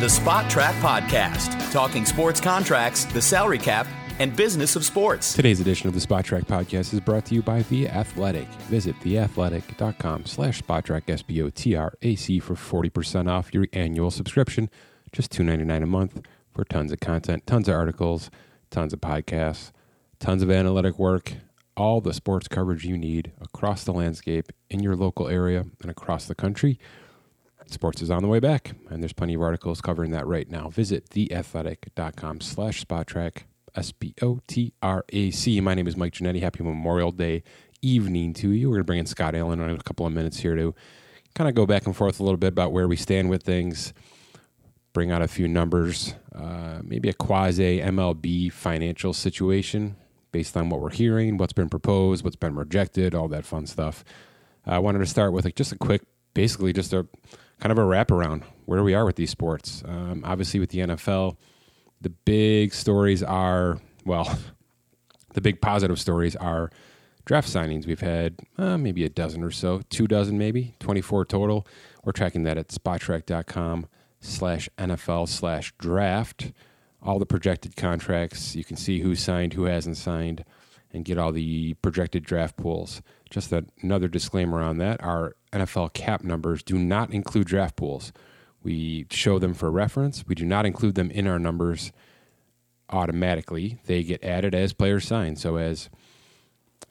The Spotrac Podcast, talking sports contracts, the salary cap, and business of sports. Today's edition of the Spotrac Podcast is brought to you by The Athletic. Visit theathletic.com slash Spotrac, S-B-O-T-R-A-C for 40% off your annual subscription. Just $2.99 a month for tons of content, tons of articles, tons of podcasts, tons of analytic work, all the sports coverage you need across the landscape in your local area and across the country. Sports is on the way back, and there's plenty of articles covering that right now. Visit theathletic.com slash spotrac, S-P-O-T-R-A-C. My name is Mike Ginnitti. Happy Memorial Day evening to you. We're going to bring in Scott Allen in a couple of minutes here to kind of go back and forth a little bit about where we stand with things, bring out a few numbers, uh, maybe a quasi MLB financial situation based on what we're hearing, what's been proposed, what's been rejected, all that fun stuff. I wanted to start with like just a quick, basically just a kind of a wraparound where we are with these sports. Um, obviously, with the NFL, the big stories are well, the big positive stories are draft signings. We've had uh, maybe a dozen or so, two dozen maybe, 24 total. We're tracking that at spotrac.com slash NFL slash draft. All the projected contracts. You can see who signed, who hasn't signed, and get all the projected draft pools. Just another disclaimer on that our NFL cap numbers do not include draft pools. We show them for reference. We do not include them in our numbers automatically. They get added as players sign. So as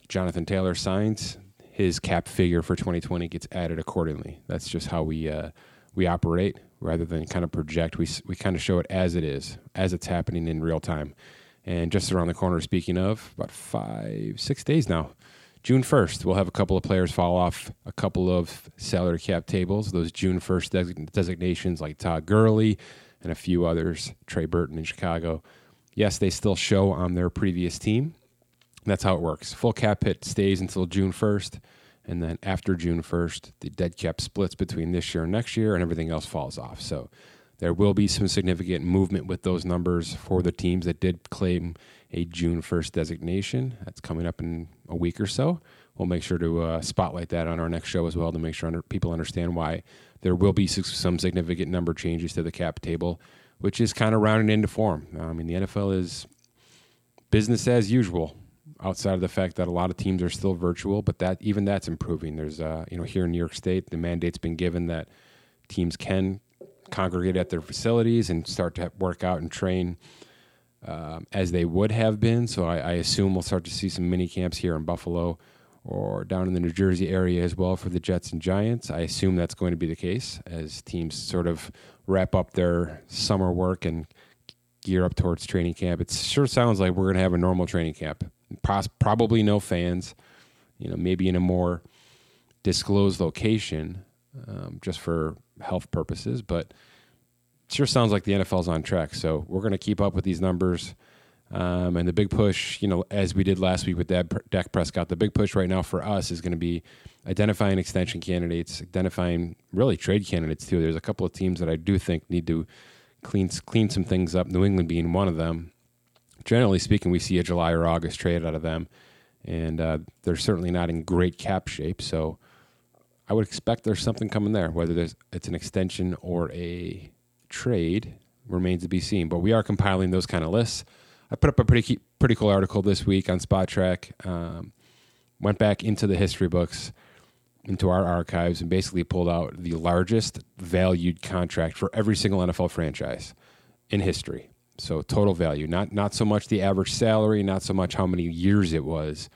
Jonathan Taylor signs, his cap figure for 2020 gets added accordingly. That's just how we uh, we operate rather than kind of project. We we kind of show it as it is, as it's happening in real time. And just around the corner, speaking of, about five six days now, June 1st, we'll have a couple of players fall off a couple of salary cap tables. Those June 1st designations, like Todd Gurley and a few others, Trey Burton in Chicago. Yes, they still show on their previous team. That's how it works. Full cap hit stays until June 1st. And then after June 1st, the dead cap splits between this year and next year, and everything else falls off. So there will be some significant movement with those numbers for the teams that did claim a June 1st designation. That's coming up in a week or so. We'll make sure to uh, spotlight that on our next show as well to make sure under, people understand why there will be some significant number changes to the cap table, which is kind of rounding into form. I mean, the NFL is business as usual outside of the fact that a lot of teams are still virtual, but that even that's improving. There's, uh, you know, here in New York State, the mandate's been given that teams can congregate at their facilities and start to work out and train um, as they would have been. So I, I, assume we'll start to see some mini camps here in Buffalo or down in the New Jersey area as well for the Jets and Giants. I assume that's going to be the case as teams sort of wrap up their summer work and gear up towards training camp. It sure sounds like we're going to have a normal training camp. Pos- probably no fans, you know, maybe in a more disclosed location um, just for health purposes, but sure sounds like the NFL's on track. So we're going to keep up with these numbers. Um, and the big push, you know, as we did last week with Dak Prescott, the big push right now for us is going to be identifying extension candidates, identifying really trade candidates too. There's a couple of teams that I do think need to clean clean some things up. New England being one of them. Generally speaking, we see a July or August trade out of them, and uh, they're certainly not in great cap shape. So I would expect there's something coming there, whether it's an extension or a trade remains to be seen. But we are compiling those kind of lists. I put up a pretty pretty cool article this week on Spotrac. Um, went back into the history books, into our archives, and basically pulled out the largest valued contract for every single NFL franchise in history. So total value, not not so much the average salary, not so much how many years it was,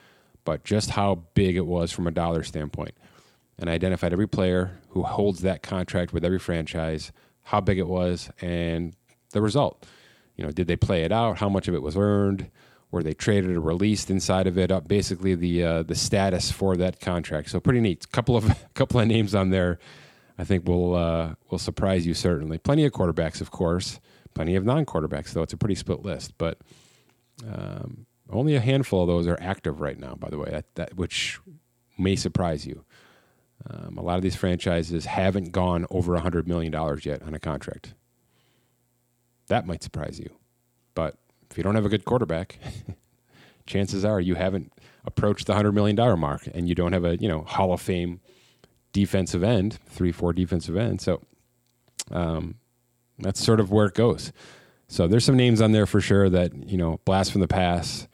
but just how big it was from a dollar standpoint. And I identified every player who holds that contract with every franchise how big it was, and the result. You know, did they play it out? How much of it was earned? Were they traded or released inside of it? Up basically the uh, the status for that contract. So pretty neat. Couple of couple of names on there. I think will uh, will surprise you certainly. Plenty of quarterbacks, of course. Plenty of non quarterbacks, though. It's a pretty split list, but um, only a handful of those are active right now. By the way, that, that which may surprise you. Um, a lot of these franchises haven't gone over $100 million yet on a contract. That might surprise you. But if you don't have a good quarterback, chances are you haven't approached the $100 million mark and you don't have a, you know, Hall of Fame defensive end, 3 4 defensive end. So, um, That's sort of where it goes. So there's some names on there for sure that you know blast from the past.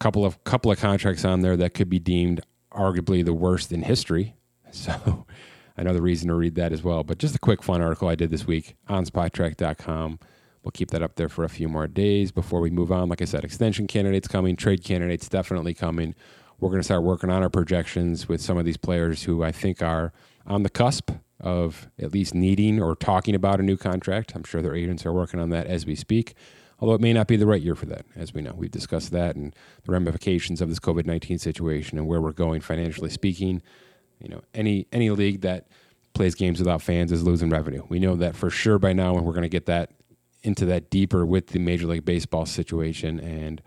Couple of couple of contracts on there that could be deemed arguably the worst in history. So another reason to read that as well. But just a quick fun article I did this week on Spotrac.com. We'll keep that up there for a few more days before we move on. Like I said, extension candidates coming, trade candidates definitely coming. We're going to start working on our projections with some of these players who I think are on the cusp of at least needing or talking about a new contract. I'm sure their agents are working on that as we speak, although it may not be the right year for that, as we know. We've discussed that and the ramifications of this COVID 19 situation and where we're going financially speaking. You know, any any league that plays games without fans is losing revenue. We know that for sure by now, and we're going to get that into that deeper with the Major League Baseball situation and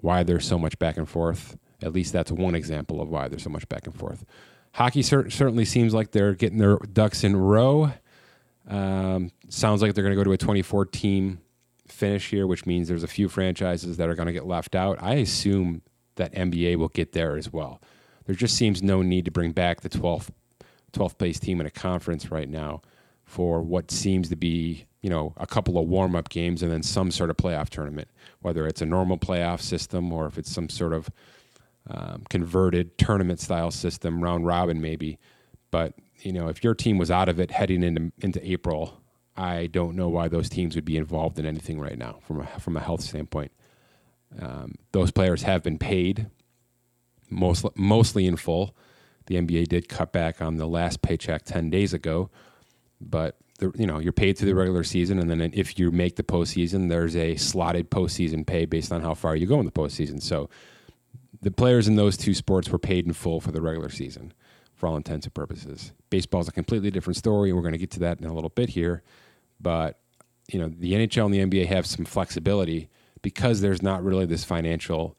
why there's so much back and forth. At least that's one example of why there's so much back and forth. Hockey cer- certainly seems like they're getting their ducks in row. Um, sounds like they're going to go to a 24 team finish here, which means there's a few franchises that are going to get left out. I assume that NBA will get there as well. There just seems no need to bring back the 12th 12th place team in a conference right now for what seems to be you know a couple of warm up games and then some sort of playoff tournament, whether it's a normal playoff system or if it's some sort of um, converted tournament style system, round robin maybe. But you know, if your team was out of it heading into into April, I don't know why those teams would be involved in anything right now from a from a health standpoint. Um, those players have been paid, most, mostly in full. The NBA did cut back on the last paycheck ten days ago, but the, you know you're paid through the regular season, and then if you make the postseason, there's a slotted postseason pay based on how far you go in the postseason. So the players in those two sports were paid in full for the regular season for all intents and purposes. Baseball is a completely different story, and we're going to get to that in a little bit here. But you know, the NHL and the NBA have some flexibility because there's not really this financial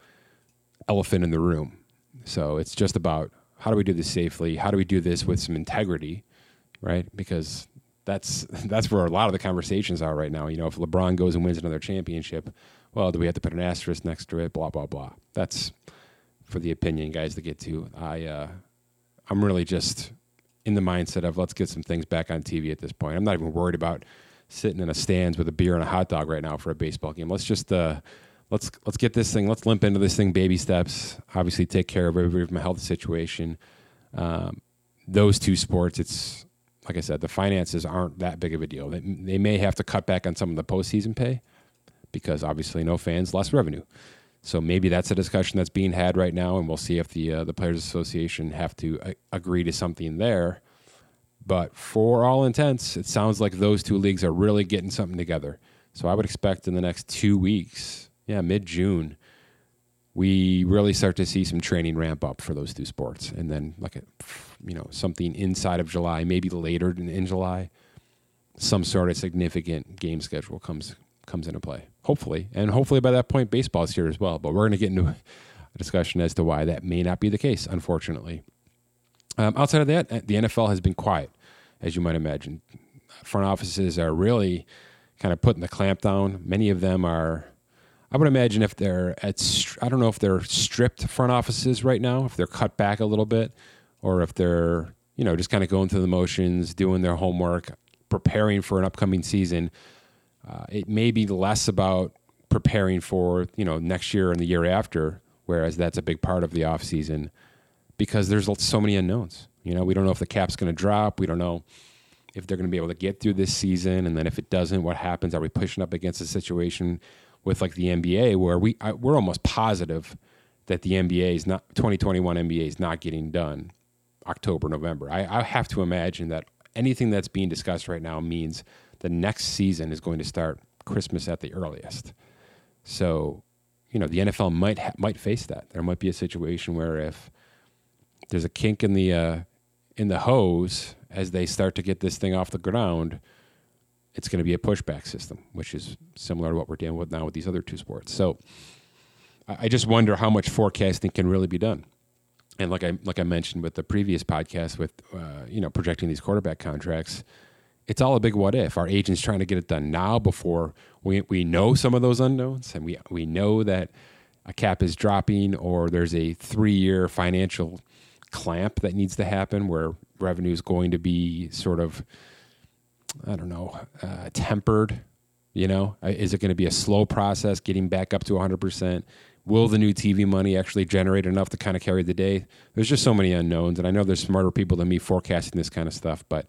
elephant in the room. So it's just about how do we do this safely? How do we do this with some integrity, right? Because that's that's where a lot of the conversations are right now. You know, if LeBron goes and wins another championship, well, do we have to put an asterisk next to it? Blah blah blah. That's for the opinion guys to get to. I uh, I'm really just in the mindset of let's get some things back on TV at this point. I'm not even worried about sitting in a stands with a beer and a hot dog right now for a baseball game. Let's just uh, let's let's get this thing. Let's limp into this thing baby steps. Obviously, take care of everybody from a health situation. Um, those two sports, it's like I said, the finances aren't that big of a deal. They, they may have to cut back on some of the postseason pay because obviously no fans, less revenue. So maybe that's a discussion that's being had right now, and we'll see if the uh, the Players Association have to uh, agree to something there. But for all intents, it sounds like those two leagues are really getting something together. So I would expect in the next two weeks, yeah, mid June, we really start to see some training ramp up for those two sports, and then like a, you know something inside of July, maybe later in, in July, some sort of significant game schedule comes comes into play. Hopefully, and hopefully by that point, baseball is here as well. But we're going to get into a discussion as to why that may not be the case, unfortunately. Um, outside of that, the NFL has been quiet, as you might imagine. Front offices are really kind of putting the clamp down. Many of them are. I would imagine if they're at, I don't know if they're stripped front offices right now, if they're cut back a little bit, or if they're, you know, just kind of going through the motions, doing their homework, preparing for an upcoming season. Uh, it may be less about preparing for you know next year and the year after, whereas that's a big part of the off season because there's so many unknowns. You know, we don't know if the cap's going to drop. We don't know if they're going to be able to get through this season, and then if it doesn't, what happens? Are we pushing up against a situation with like the NBA where we I, we're almost positive that the NBA is not 2021 NBA is not getting done October November. I, I have to imagine that anything that's being discussed right now means the next season is going to start Christmas at the earliest. So, you know, the NFL might ha- might face that. There might be a situation where if there's a kink in the uh, in the hose as they start to get this thing off the ground, it's going to be a pushback system, which is similar to what we're dealing with now with these other two sports. So, I, just wonder how much forecasting can really be done. And like I like I mentioned with the previous podcast, with uh, you know projecting these quarterback contracts, it's all a big what if. Our agent's trying to get it done now before we, we know some of those unknowns and we, we know that a cap is dropping or there's a three year financial clamp that needs to happen where revenue is going to be sort of I don't know, uh, tempered. You know, Uh, is it going to be a slow process getting back up to 100%? Will the new TV money actually generate enough to kind of carry the day? There's just so many unknowns, and I know there's smarter people than me forecasting this kind of stuff, but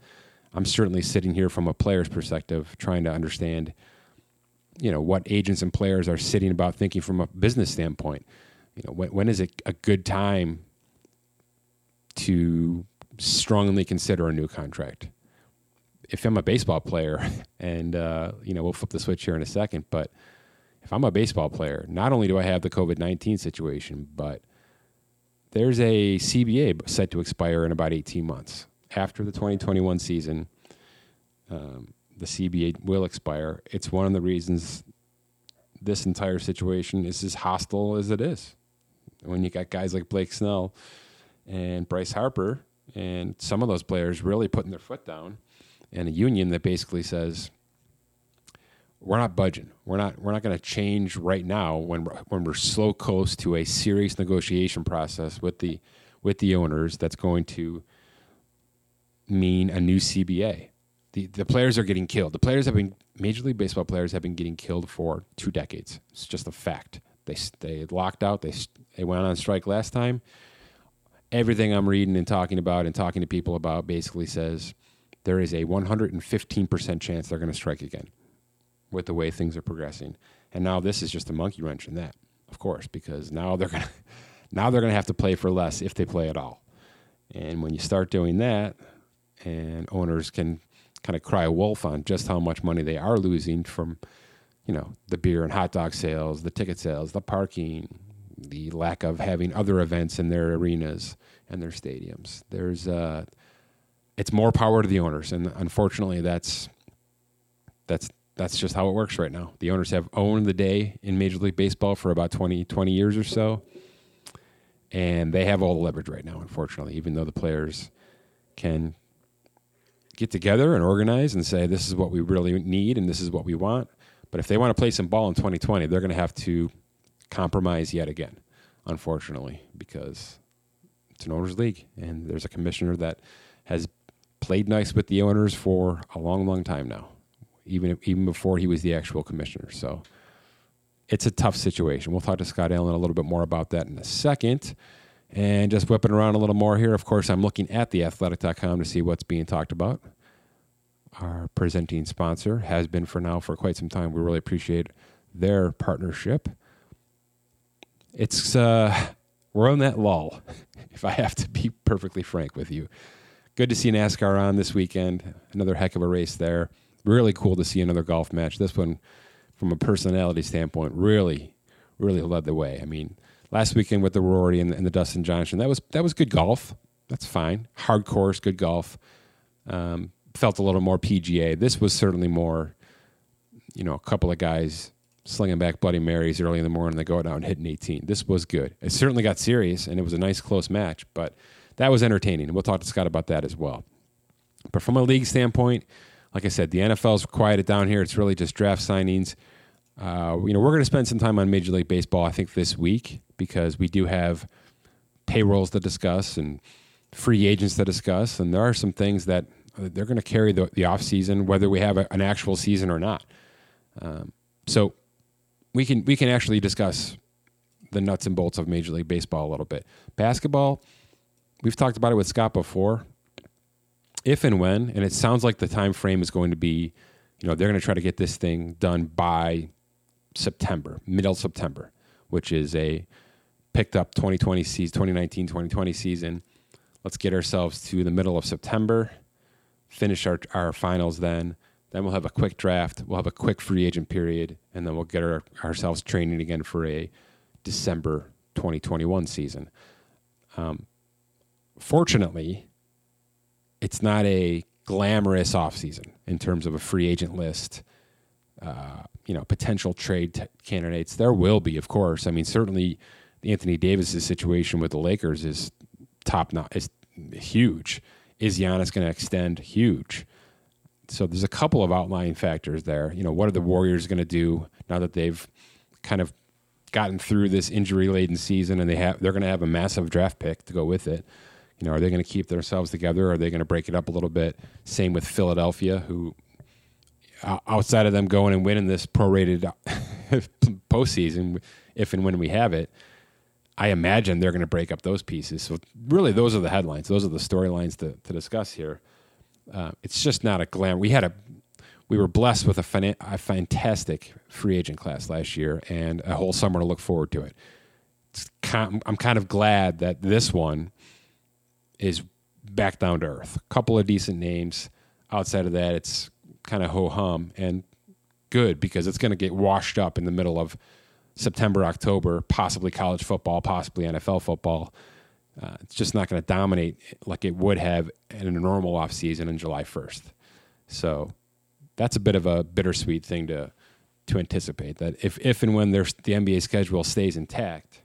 I'm certainly sitting here from a player's perspective, trying to understand, you know, what agents and players are sitting about thinking from a business standpoint. You know, when, when is it a good time to strongly consider a new contract? If I'm a baseball player, and uh, you know, we'll flip the switch here in a second, but if I'm a baseball player, not only do I have the COVID 19 situation, but there's a CBA set to expire in about 18 months. After the 2021 season, um, the CBA will expire. It's one of the reasons this entire situation is as hostile as it is. When you got guys like Blake Snell and Bryce Harper, and some of those players really putting their foot down, and a union that basically says, we're not budging. We're not. We're not going to change right now when we're, when we're so close to a serious negotiation process with the with the owners. That's going to mean a new CBA. The the players are getting killed. The players have been Major League Baseball players have been getting killed for two decades. It's just a fact. They they locked out. They they went on strike last time. Everything I'm reading and talking about and talking to people about basically says there is a 115% chance they're going to strike again with the way things are progressing. And now this is just a monkey wrench in that, of course, because now they're gonna now they're gonna have to play for less if they play at all. And when you start doing that, and owners can kind of cry wolf on just how much money they are losing from, you know, the beer and hot dog sales, the ticket sales, the parking, the lack of having other events in their arenas and their stadiums. There's uh, it's more power to the owners, and unfortunately, that's that's that's just how it works right now. The owners have owned the day in Major League Baseball for about 20, 20 years or so. And they have all the leverage right now, unfortunately, even though the players can get together and organize and say, this is what we really need and this is what we want. But if they want to play some ball in 2020, they're going to have to compromise yet again, unfortunately, because it's an owners league and there's a commissioner that has played nice with the owners for a long, long time now even even before he was the actual commissioner. So it's a tough situation. We'll talk to Scott Allen a little bit more about that in a second. And just whipping around a little more here, of course, I'm looking at theathletic.com to see what's being talked about. Our presenting sponsor has been for now for quite some time. We really appreciate their partnership. It's uh, we're on that lull, if I have to be perfectly frank with you. Good to see NASCAR on this weekend. Another heck of a race there really cool to see another golf match. This one, from a personality standpoint, really, really led the way. I mean, last weekend with the Rory and, and the Dustin Johnson, that was that was good golf. That's fine. Hard course, good golf. Um, felt a little more PGA. This was certainly more, you know, a couple of guys slinging back Bloody Marys early in the morning. They go out and hit an 18. This was good. It certainly got serious, and it was a nice close match. But that was entertaining, and we'll talk to Scott about that as well. But from a league standpoint, like I said, the NFL's quieted down here. It's really just draft signings. Uh, you know, we're going to spend some time on Major League Baseball, I think, this week because we do have payrolls to discuss and free agents to discuss, and there are some things that uh, they're going to carry the, the off season, whether we have a, an actual season or not. Um, so we can we can actually discuss the nuts and bolts of Major League Baseball a little bit. Basketball, we've talked about it with Scott before if and when, and it sounds like the time frame is going to be, you know, they're going to try to get this thing done by September, middle September, which is a picked up 2020 season, 2019 2020 season. Let's get ourselves to the middle of September, finish our, our finals then. Then we'll have a quick draft. We'll have a quick free agent period, and then we'll get our, ourselves training again for a December 2021 season. Um, fortunately, it's not a glamorous offseason in terms of a free agent list. Uh, you know, potential trade t- candidates. There will be, of course. I mean, certainly Anthony Davis's situation with the Lakers is top notch, is huge. Is Giannis going to extend? Huge. So there's a couple of outlying factors there. You know, what are the Warriors going to do now that they've kind of gotten through this injury laden season and they have they're going to have a massive draft pick to go with it. You know, are they going to keep themselves together? Are they going to break it up a little bit? Same with Philadelphia, who outside of them going and winning this prorated postseason, if and when we have it, I imagine they're going to break up those pieces. So really, those are the headlines. Those are the storylines to, to discuss here. Uh, it's just not a glam. We had a we were blessed with a, a, fantastic free agent class last year and a whole summer to look forward to it. Kind, I'm kind of glad that this one is back down to earth. A couple of decent names. Outside of that, it's kind of ho hum and good because it's going to get washed up in the middle of September, October, possibly college football, possibly NFL football. Uh, it's just not going to dominate like it would have in a normal offseason in July 1st. So that's a bit of a bittersweet thing to to anticipate that if, if and when there's the NBA schedule stays intact,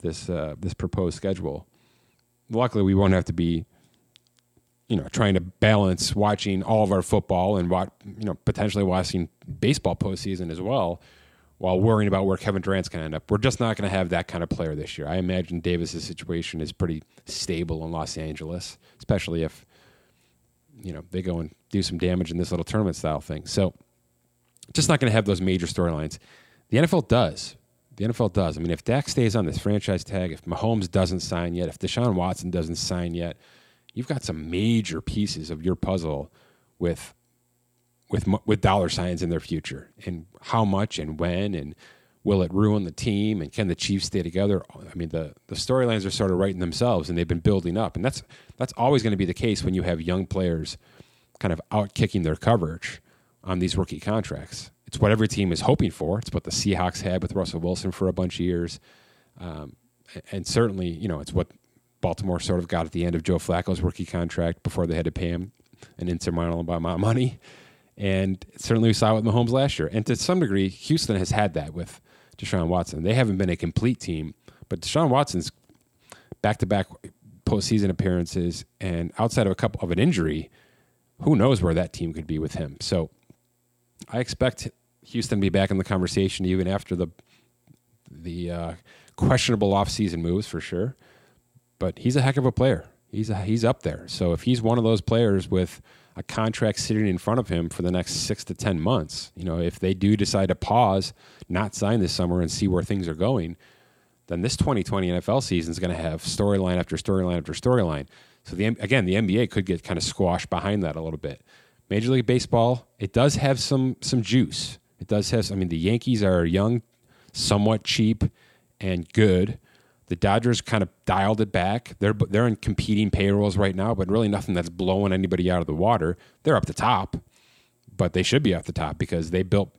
this uh, this proposed schedule, luckily we won't have to be you know trying to balance watching all of our football and watch, you know potentially watching baseball postseason as well while worrying about where Kevin Durant's going to end up. We're just not going to have that kind of player this year. I imagine Davis's situation is pretty stable in Los Angeles, especially if you know they go and do some damage in this little tournament style thing. So just not going to have those major storylines. The NFL does. The NFL does. I mean, if Dak stays on this franchise tag, if Mahomes doesn't sign yet, if Deshaun Watson doesn't sign yet, you've got some major pieces of your puzzle with with with dollar signs in their future and how much and when and will it ruin the team and can the Chiefs stay together? I mean, the the storylines are sort of writing themselves and they've been building up, and that's that's always going to be the case when you have young players kind of out kicking their coverage on these rookie contracts. It's what every team is hoping for. It's what the Seahawks had with Russell Wilson for a bunch of years, um, and certainly, you know, it's what Baltimore sort of got at the end of Joe Flacco's rookie contract before they had to pay him an insurmountable amount of money. And certainly we saw it with Mahomes last year. And to some degree, Houston has had that with Deshaun Watson. They haven't been a complete team, but Deshaun Watson's back to back postseason appearances and outside of a couple of an injury, who knows where that team could be with him. So I expect Houston be back in the conversation even after the the uh, questionable offseason moves for sure. But he's a heck of a player. He's a, he's up there. So if he's one of those players with a contract sitting in front of him for the next six to 10 months. You know, if they do decide to pause, not sign this summer and see where things are going, then this 2020 NFL season is going to have storyline after storyline after storyline. So the again, the NBA could get kind of squashed behind that a little bit. Major League Baseball, it does have some some juice. It does have. I mean, the Yankees are young, somewhat cheap, and good. The Dodgers kind of dialed it back. They're they're in competing payrolls right now, but really nothing that's blowing anybody out of the water. They're up the top, but they should be up the top because they built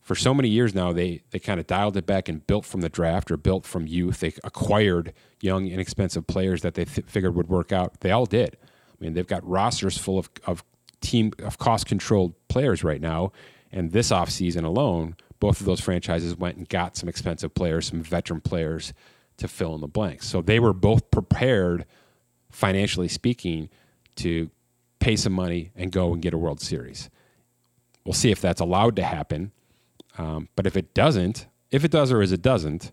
for so many years now. They they kind of dialed it back and built from the draft or built from youth. They acquired young, inexpensive players that they th- figured would work out. They all did. I mean, they've got rosters full of of team of cost controlled players right now. And this offseason alone, both of those franchises went and got some expensive players, some veteran players to fill in the blanks. So they were both prepared, financially speaking, to pay some money and go and get a World Series. We'll see if that's allowed to happen. Um, but if it doesn't, if it does or as it doesn't,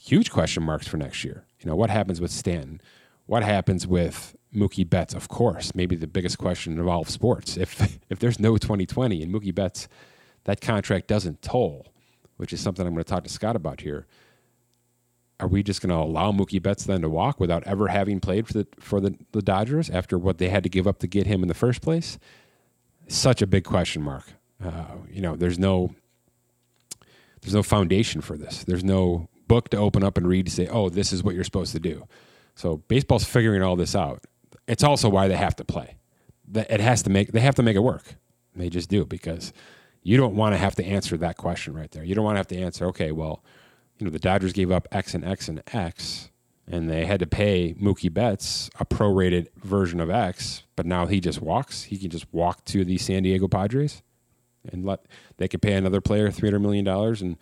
huge question marks for next year. You know, what happens with Stanton? What happens with Mookie Betts? Of course, maybe the biggest question of all of sports. If if there's no 2020 and Mookie Betts, that contract doesn't toll, which is something I'm going to talk to Scott about here are we just going to allow Mookie Betts then to walk without ever having played for the for the, the Dodgers after what they had to give up to get him in the first place? Such a big question mark. Uh, you know, there's no there's no foundation for this. There's no book to open up and read to say, "Oh, this is what you're supposed to do." So baseball's figuring all this out. It's also why they have to play. It has to make they have to make it work. They just do because you don't want to have to answer that question right there. You don't want to have to answer, okay, well, you know, the Dodgers gave up X and X and X, and they had to pay Mookie Betts a prorated version of X, but now he just walks. He can just walk to the San Diego Padres and let they could pay another player three hundred million dollars and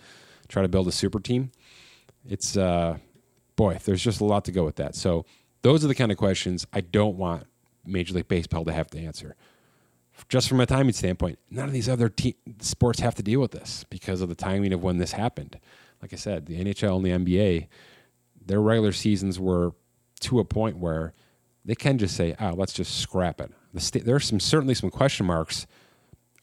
try to build a super team. It's uh, boy, there's just a lot to go with that. So those are the kind of questions I don't want Major League Baseball to have to answer. Just from a timing standpoint, none of these other te- sports have to deal with this because of the timing of when this happened like I said, the NHL and the NBA, their regular seasons were to a point where they can just say, "Ah, oh, let's just scrap it." The st- there are some certainly some question marks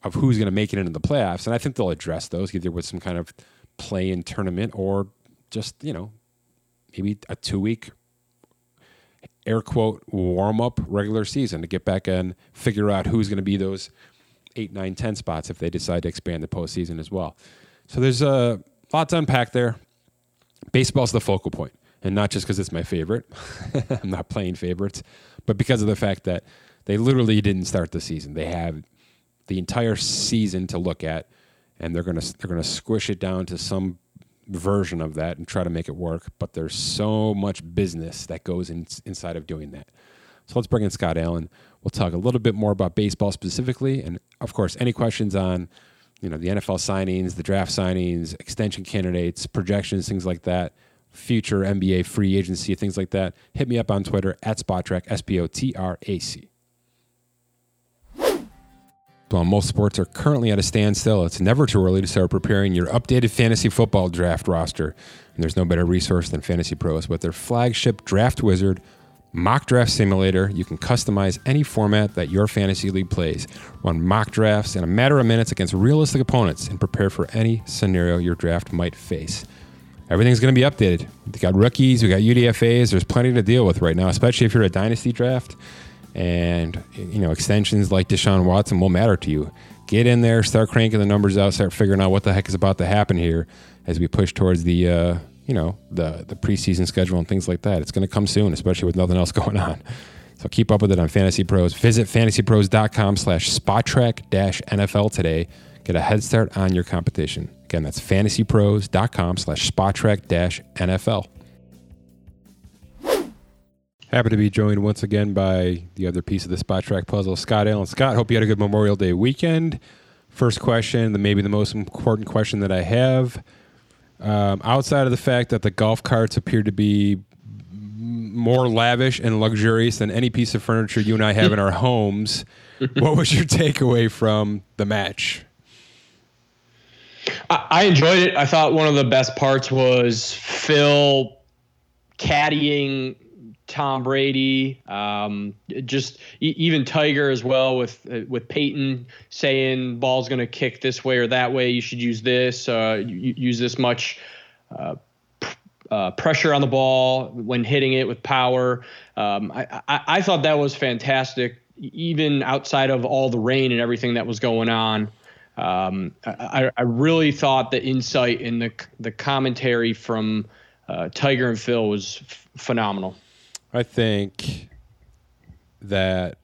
of who's going to make it into the playoffs. And I think they'll address those either with some kind of play in tournament or just, you know, maybe a two week air quote warm up regular season to get back and figure out who's going to be those eight, nine, ten spots if they decide to expand the postseason as well. So there's a lot to unpack there. Baseball's the focal point, and not just because it's my favorite. I'm not playing favorites, but because of the fact that they literally didn't start the season. They have the entire season to look at, and they're gonna they're gonna squish it down to some version of that and try to make it work. But there's so much business that goes in, inside of doing that. So let's bring in Scott Allen. We'll talk a little bit more about baseball specifically, and of course, any questions on you know the NFL signings, the draft signings, extension candidates, projections, things like that. Future NBA free agency, things like that. Hit me up on Twitter at Spotrac, S P O T R A C. While most sports are currently at a standstill, it's never too early to start preparing your updated fantasy football draft roster. And there's no better resource than Fantasy Pros. With their flagship Draft Wizard mock draft simulator, you can customize any format that your fantasy league plays. Run mock drafts in a matter of minutes against realistic opponents and prepare for any scenario your draft might face. Everything's going to be updated. We got rookies, we got UDFAs. There's plenty to deal with right now, especially if you're a dynasty draft and you know extensions like Deshaun Watson will matter to you. Get in there, start cranking the numbers out, start figuring out what the heck is about to happen here as we push towards the uh, you know the the preseason schedule and things like that. It's going to come soon, especially with nothing else going on. So keep up with it on Fantasy Pros. Visit fantasypros.com slash spotrac dash NFL today. Get a head start on your competition. Again, that's fantasypros.com slash spotrac dash NFL. Happy to be joined once again by the other piece of the Spotrac puzzle, Scott Allen. Scott, hope you had a good Memorial Day weekend. First question, the maybe the most important question that I have. Um, outside of the fact that the golf carts appear to be more lavish and luxurious than any piece of furniture you and I have in our homes, what was your takeaway from the match? I, I enjoyed it. I thought one of the best parts was Phil caddying Tom Brady, um, just e- even Tiger as well with uh, with Peyton saying ball's going to kick this way or that way. You should use this. Uh, use this much. Uh, uh, pressure on the ball when hitting it with power. Um, I, I, I, thought that was fantastic, even outside of all the rain and everything that was going on. Um, I, I, really thought the insight in the the commentary from uh, Tiger and Phil was f- phenomenal. I think that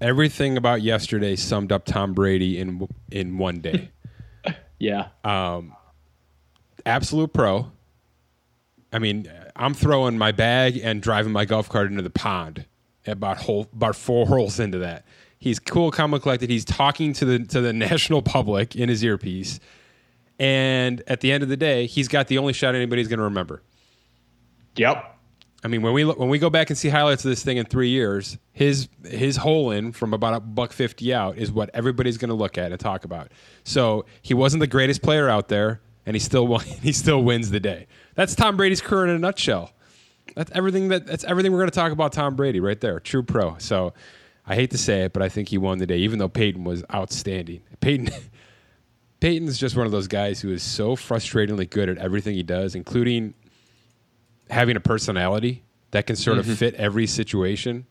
everything about yesterday summed up Tom Brady in in one day. yeah. Um, absolute pro. I mean, I'm throwing my bag and driving my golf cart into the pond. About hole, about four holes into that. He's cool, calm, and collected. He's talking to the to the national public in his earpiece, and at the end of the day, he's got the only shot anybody's going to remember. Yep. I mean, when we look, when we go back and see highlights of this thing in three years, his his hole in from about a buck fifty out is what everybody's going to look at and talk about. So he wasn't the greatest player out there, and he still won, he still wins the day. That's Tom Brady's career in a nutshell. That's everything that that's everything we're going to talk about Tom Brady right there, true pro. So I hate to say it, but I think he won the day, even though Peyton was outstanding. Peyton. Peyton's just one of those guys who is so frustratingly good at everything he does, including having a personality that can sort mm-hmm. of fit every situation,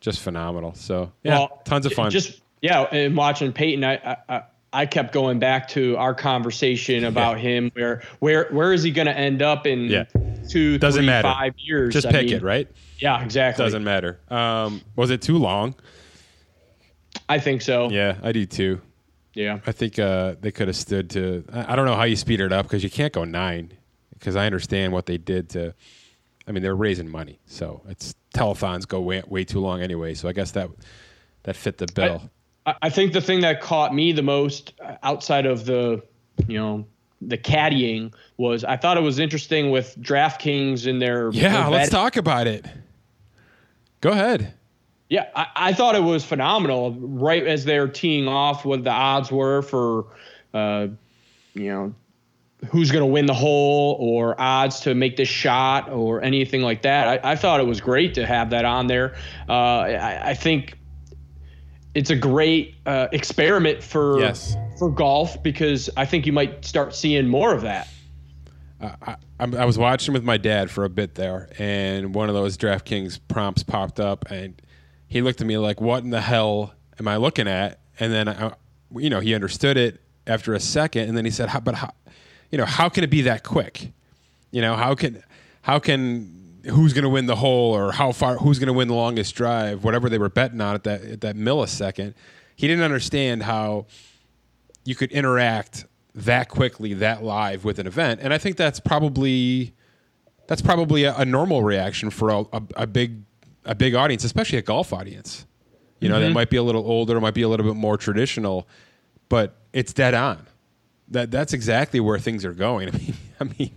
just phenomenal. So yeah, well, tons of fun. Just yeah, and watching Peyton, I, I I kept going back to our conversation about yeah. him. Where where where is he going to end up in yeah. two, Doesn't three, matter. five years? Just I pick mean, it, right? Yeah, exactly. Doesn't matter. Um, was it too long? I think so. Yeah, I do too. Yeah, I think uh, they could have stood to. I, I don't know how you speed it up because you can't go nine because I understand what they did to. I mean, they're raising money, so it's telethons go way, way too long anyway. So I guess that that fit the bill. I, I think the thing that caught me the most uh, outside of the, you know, the caddying was I thought it was interesting with DraftKings in their yeah. Their let's talk about it. Go ahead. Yeah, I, I, thought it was phenomenal. Right as they're teeing off, what the odds were for, uh, you know, who's going to win the hole or odds to make this shot or anything like that. I, I thought it was great to have that on there. Uh, I, I, think it's a great uh, experiment for Yes. for golf because I think you might start seeing more of that. I, I was watching with my dad for a bit there, and one of those DraftKings prompts popped up, and he looked at me like, "What in the hell am I looking at?" And then, I, you know, he understood it after a second, and then he said, how, "But how, you know, how can it be that quick? You know, how can, how can, who's going to win the hole, or how far, who's going to win the longest drive, whatever they were betting on at that at that millisecond." He didn't understand how you could interact that quickly, that live with an event, and I think that's probably that's probably a, a normal reaction for a, a, a big a big audience, especially a golf audience. You know, that mm-hmm. might be a little older, might be a little bit more traditional, but it's dead on. That that's exactly where things are going. I mean, I mean,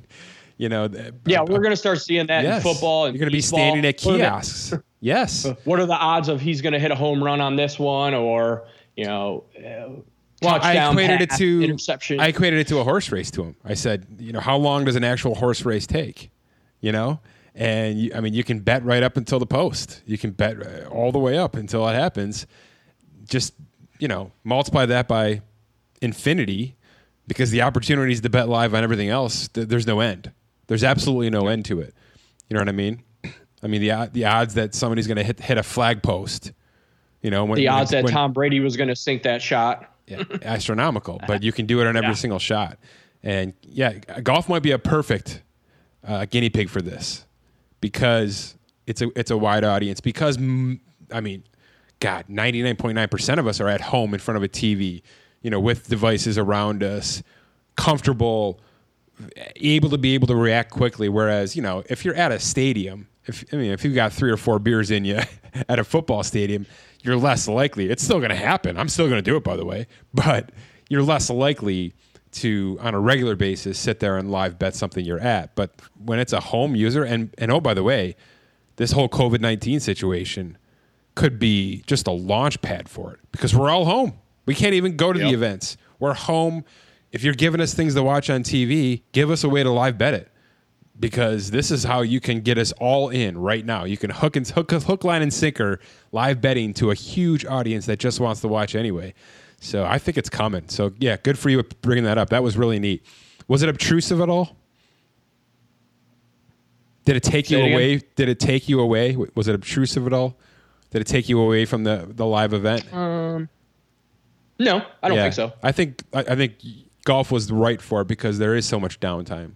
you know, Yeah, we're going to start seeing that yes. in football. And You're going to be standing at What the- kiosks. yes. What are the odds of he's going to hit a home run on this one, or you know, uh, I equated pass, it to interception? I equated it to a horse race to him. I said, you know, how long does an actual horse race take? You know, and you, I mean, you can bet right up until the post. You can bet uh, all the way up until it happens. Just you know, multiply that by infinity, because the opportunities to bet live on everything else, th- there's no end. There's absolutely no end to it. You know what I mean? I mean the the odds that somebody's going to hit hit a flag post. You know, when, the when- odds that when- Tom Brady was going to sink that shot. yeah, astronomical. But you can do it on every Yeah. single shot. And yeah, golf might be a perfect uh, guinea pig for this because it's a it's a wide audience. Because I mean, God, ninety nine point nine percent of us are at home in front of a TV, you know, with devices around us, comfortable, able to be able to react quickly. Whereas you know, if you're at a stadium, if I mean, if you've got three or four beers in you at a football stadium, you're less likely. It's still going to happen. I'm still going to do it, by the way, but you're less likely to, on a regular basis, sit there and live bet something you're at. But when it's a home user, and and oh, by the way, this whole COVID nineteen situation could be just a launch pad for it because we're all home. We can't even go to the events. We're home. If you're giving us things to watch on TV, give us a way to live bet it because this is how you can get us all in right now. You can hook and hook, hook line and sinker live betting to a huge audience that just wants to watch anyway. So I think it's coming. So yeah, good for you bringing that up. That was really neat. Was it obtrusive at all? Did it take Say you it again? away? Did it take you away? Was it obtrusive at all? Did it take you away from the the live event? Um, No, I don't Yeah. think so. I think I, I think golf was right for it because there is so much downtime.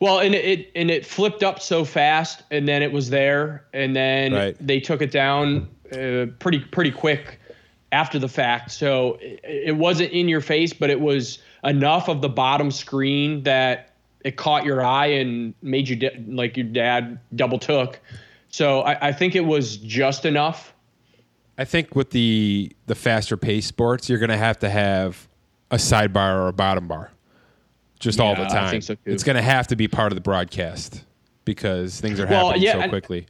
Well, and it and it flipped up so fast, and then it was there, and then Right. they took it down uh, pretty pretty quick after the fact. So it, it wasn't in your face, but it was enough of the bottom screen that it caught your eye and made you like your dad double took. So I, I think it was just enough. I think with the the faster paced sports, you're going to have to have a sidebar or a bottom bar, just all the Yeah, time. so. It's going to have to be part of the broadcast because things are Well, happening yeah, so and- quickly.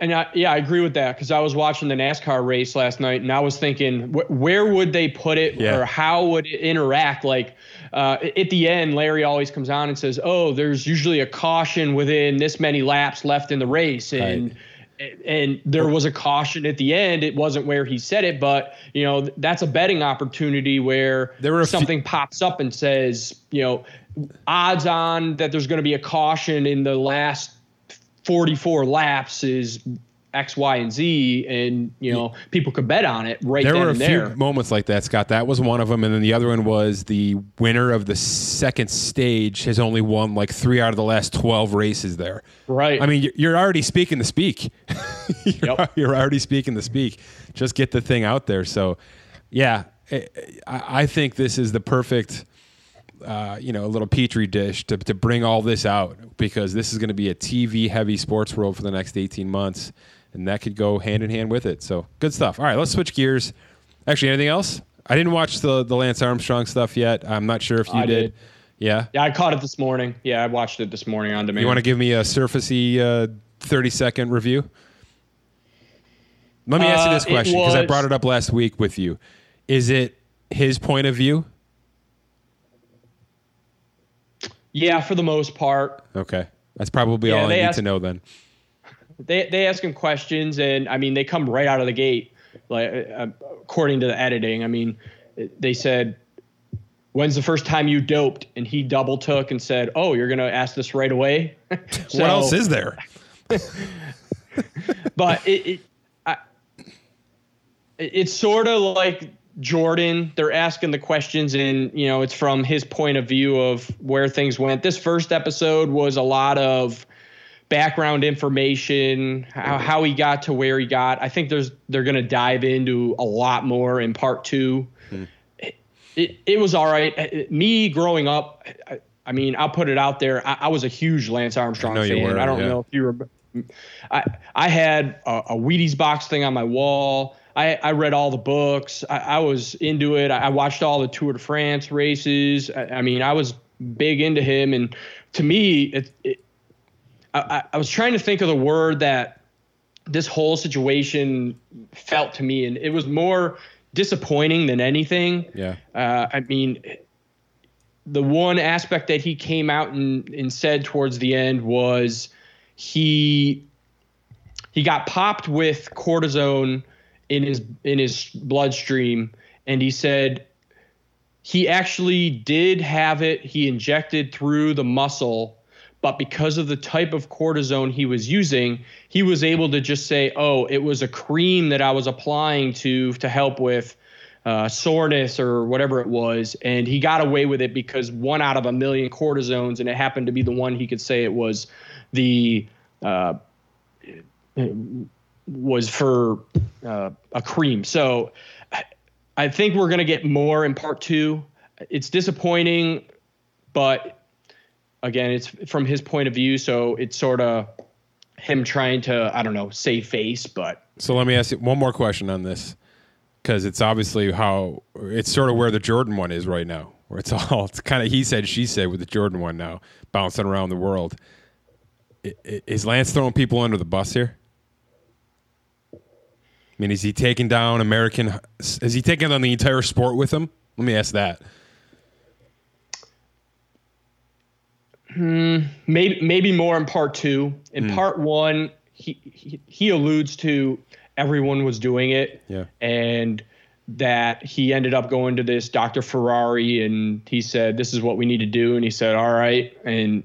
And I, yeah, I agree with that because I was watching the NASCAR race last night, and I was thinking, wh- where would they put it, Yeah. or how would it interact? Like uh, at the end, Larry always comes on and says, "Oh, there's usually a caution within this many laps left in the race," and and there was a caution at the end. It wasn't where he said it, but you know that's a betting opportunity where There were a few- something pops up and says, you know, odds on that there's going to be a caution in the last 44 laps is X, Y, and Z, and you know people could bet on it right There then were a and few moments like that, Scott. That was one of them, and then the other one was the winner of the second stage has only won like three out of the last twelve races there. Right. I mean, you're- already speaking the speak. you're, Yep. you're already speaking the speak. Just get the thing out there. So, yeah, I, I I think this is the perfect, uh, you know, a little petri dish to, to bring all this out because this is going to be a TV heavy sports world for the next 18 months. And that could go hand in hand with it. So, good stuff. All right, let's switch gears. Actually, anything else? I didn't watch the, the Lance Armstrong stuff yet. I'm not sure if you I did. did. Yeah. yeah, I caught it this morning. Yeah, I watched it this morning on demand. You want to give me a surfacey uh, 30 second review? Let me ask you Uh, this question because I brought it up last week with you. Is it his point of view? yeah, for the most part, Okay. That's probably Yeah, all I need asked- to know then. They they ask him questions, and I mean they come right out of the gate. like uh, according to the editing. I mean, they said, "When's the first time you doped?" And he double took and said, "Oh, you're gonna ask this right away." so, what else is there? but it, it I, it's sort of like Jordan. They're asking the questions, and you know, it's from his point of view of where things went. This first episode was a lot of background information, how, how he got to where he got. I think there's they're going to dive into a lot more in part two. Hmm. It, it, it, was all right. Me growing up, I, I, mean, I'll put it out there. I, I was a huge Lance Armstrong I fan. Were, I don't yeah. know if you remember. I I had a, a Wheaties box thing on my wall. I, I read all the books. I, I was into it. I, I, watched all the Tour de France races. I, I, mean, I was big into him, and to me, it, it I, I was trying to think of the word that this whole situation felt to me, and it was more disappointing than anything. Yeah. Uh, I mean, the one aspect that he came out and, and said towards the end was he he got popped with cortisone in his in his bloodstream, and he said he actually did have it. He injected through the muscle but because of the type of cortisone he was using, he was able to just say, "Oh, it was a cream that I was applying to to help with uh, soreness or whatever it was," and he got away with it because one out of a million cortisones, and it happened to be the one he could say it was the uh, was for uh, a cream. So I think we're going to get more in part two. It's disappointing, but again, it's from his point of view, so it's sort of him trying to I don't know save face. But so let me ask you one more question on this because it's obviously how it's sort of where the Jordan one is right now, where it's all it's kind of he said she said with the Jordan one now bouncing around the world. Is Lance throwing people under the bus here? I mean, is he taking down American? Is he taking on the entire sport with him? Let me ask that. Hmm, maybe maybe more in part two. In mm. part one, he, he, he alludes to everyone was doing it, yeah, and that he ended up going to this Dr. Ferrari, and he said, "This is what we need to do," and he said, "All right," and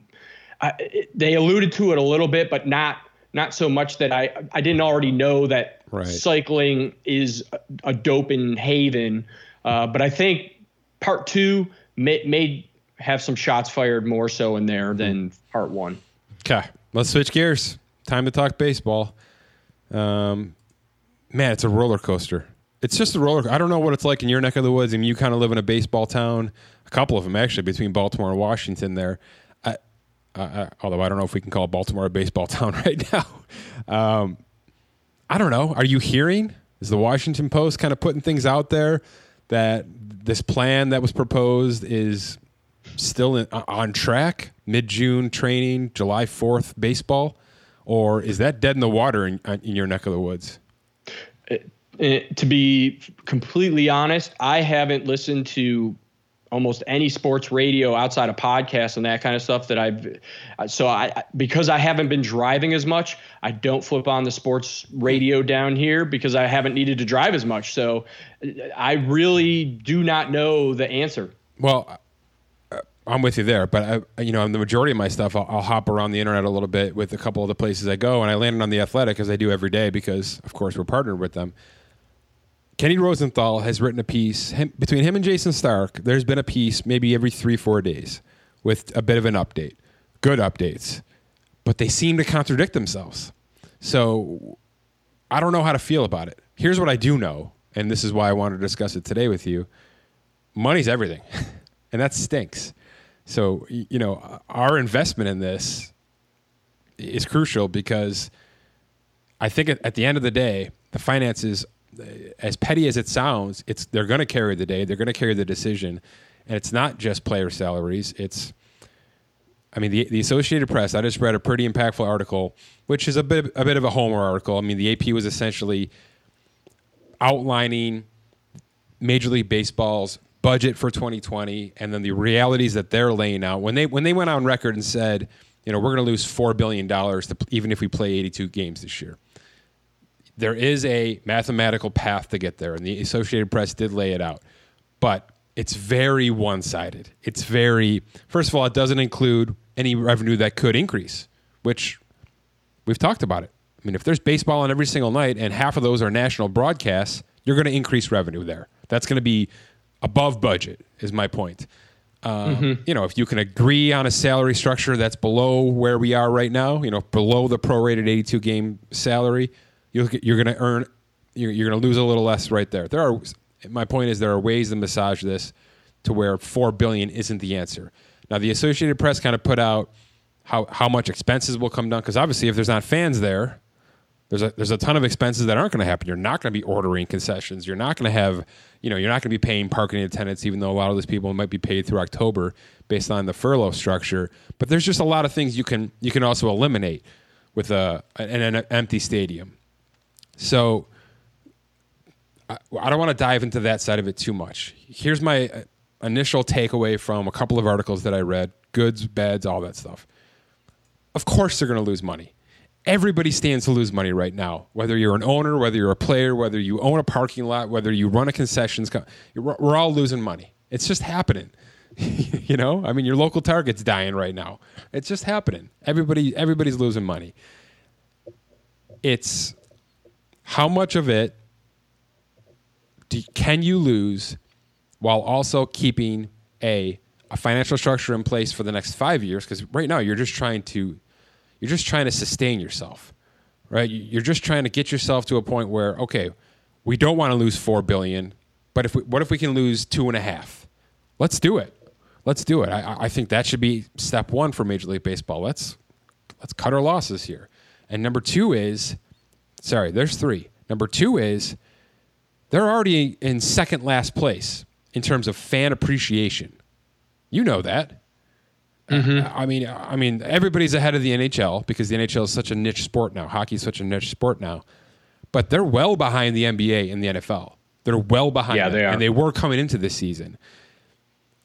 I, it, they alluded to it a little bit, but not not so much that I I didn't already know that right. cycling is a, a doping haven, uh, but I think part two made have some shots fired more so in there than part one. Okay, let's switch gears. Time to talk baseball. Um, man, it's a roller coaster. It's just a roller. I don't know what it's like in your neck of the woods. I mean, you kind of live in a baseball town. A couple of them actually between Baltimore and Washington. There, I, I, although I don't know if we can call Baltimore a baseball town right now. Um, I don't know. Are you hearing? Is the Washington Post kind of putting things out there that this plan that was proposed is still in, uh, on track? Mid June training, July 4th baseball? Or is that dead in the water in, uh, in your neck of the woods? It, it, to be completely honest, I haven't listened to almost any sports radio outside of podcasts and that kind of stuff that I've so I because I haven't been driving as much, I don't flip on the sports radio down here because I haven't needed to drive as much. So I really do not know the answer. Well, I'm with you there, but I, you know, the majority of my stuff, I'll, I'll, hop around the internet a little bit with a couple of the places I go, and I landed on the Athletic as I do every day because, of course, we're partnered with them. Kenny Rosenthal has written a piece him, between him and Jayson Stark. There's been a piece maybe every three, four days with a bit of an update, good updates, but they seem to contradict themselves. So I don't know how to feel about it. Here's what I do know, and this is why I wanted to discuss it today with you. Money's everything, and that stinks. So, you know, our investment in this is crucial because I think at the end of the day, the finances, uh, as petty as it sounds, it's they're going to carry the day. They're going to carry the decision, and it's not just player salaries. It's, I mean, the the Associated Press. I just read a pretty impactful article, which is a bit a bit of a homer article. I mean, the AP was essentially outlining Major League Baseball's budget for 2020 and then the realities that they're laying out when they when they went on record and said you know we're going to lose 4 billion dollars even if we play 82 games this year there is a mathematical path to get there, and the Associated Press did lay it out. But it's very one sided. It's very, first of all, it doesn't include any revenue that could increase, which we've talked about it. I mean, if there's baseball on every single night and half of those are national broadcasts, you're going to increase revenue there. That's going to be above budget, is my point. Um, mm-hmm. You know, if you can agree on a salary structure that's below where we are right now, you know, below the prorated 82 game salary, you're, you're going to earn, you're, you're going to lose a little less right there. There are, my point is, there are ways to massage this to where four billion isn't the answer. Now, the Associated Press kind of put out how how much expenses will come down because obviously, if there's not fans there, there's a there's a ton of expenses that aren't going to happen. You're not going to be ordering concessions. You're not going to have you know you're not going to be paying parking attendants, even though a lot of those people might be paid through October based on the furlough structure. But there's just a lot of things you can you can also eliminate with a an, an empty stadium. So I, I don't want to dive into that side of it too much. Here's my uh, initial takeaway from a couple of articles that I read: goods, beds, all that stuff. Of course, they're going to lose money everybody stands to lose money right now. Whether you're an owner, whether you're a player, whether you own a parking lot, whether you run a concessions, co- we're all losing money. It's just happening. you know, I mean, your local Target's dying right now. It's just happening. Everybody, everybody's losing money. It's how much of it do, can you lose while also keeping a a financial structure in place for the next five years? Because right now you're just trying to you're just trying to sustain yourself, right? You're just trying to get yourself to a point where, okay, we don't want to lose four billion, but if we, what if we can lose two and a half? Let's do it. Let's do it. I, I think that should be step one for Major League Baseball. Let's let's cut our losses here. And number two is, sorry, there's three. Number two is they're already in second last place in terms of fan appreciation. You know that. Mm-hmm. I mean, I mean, everybody's ahead of the NHL because the NHL is such a niche sport now. Hockey is such a niche sport now, but they're well behind the NBA and the NFL. They're well behind. Yeah, them, they are, and they were coming into this season.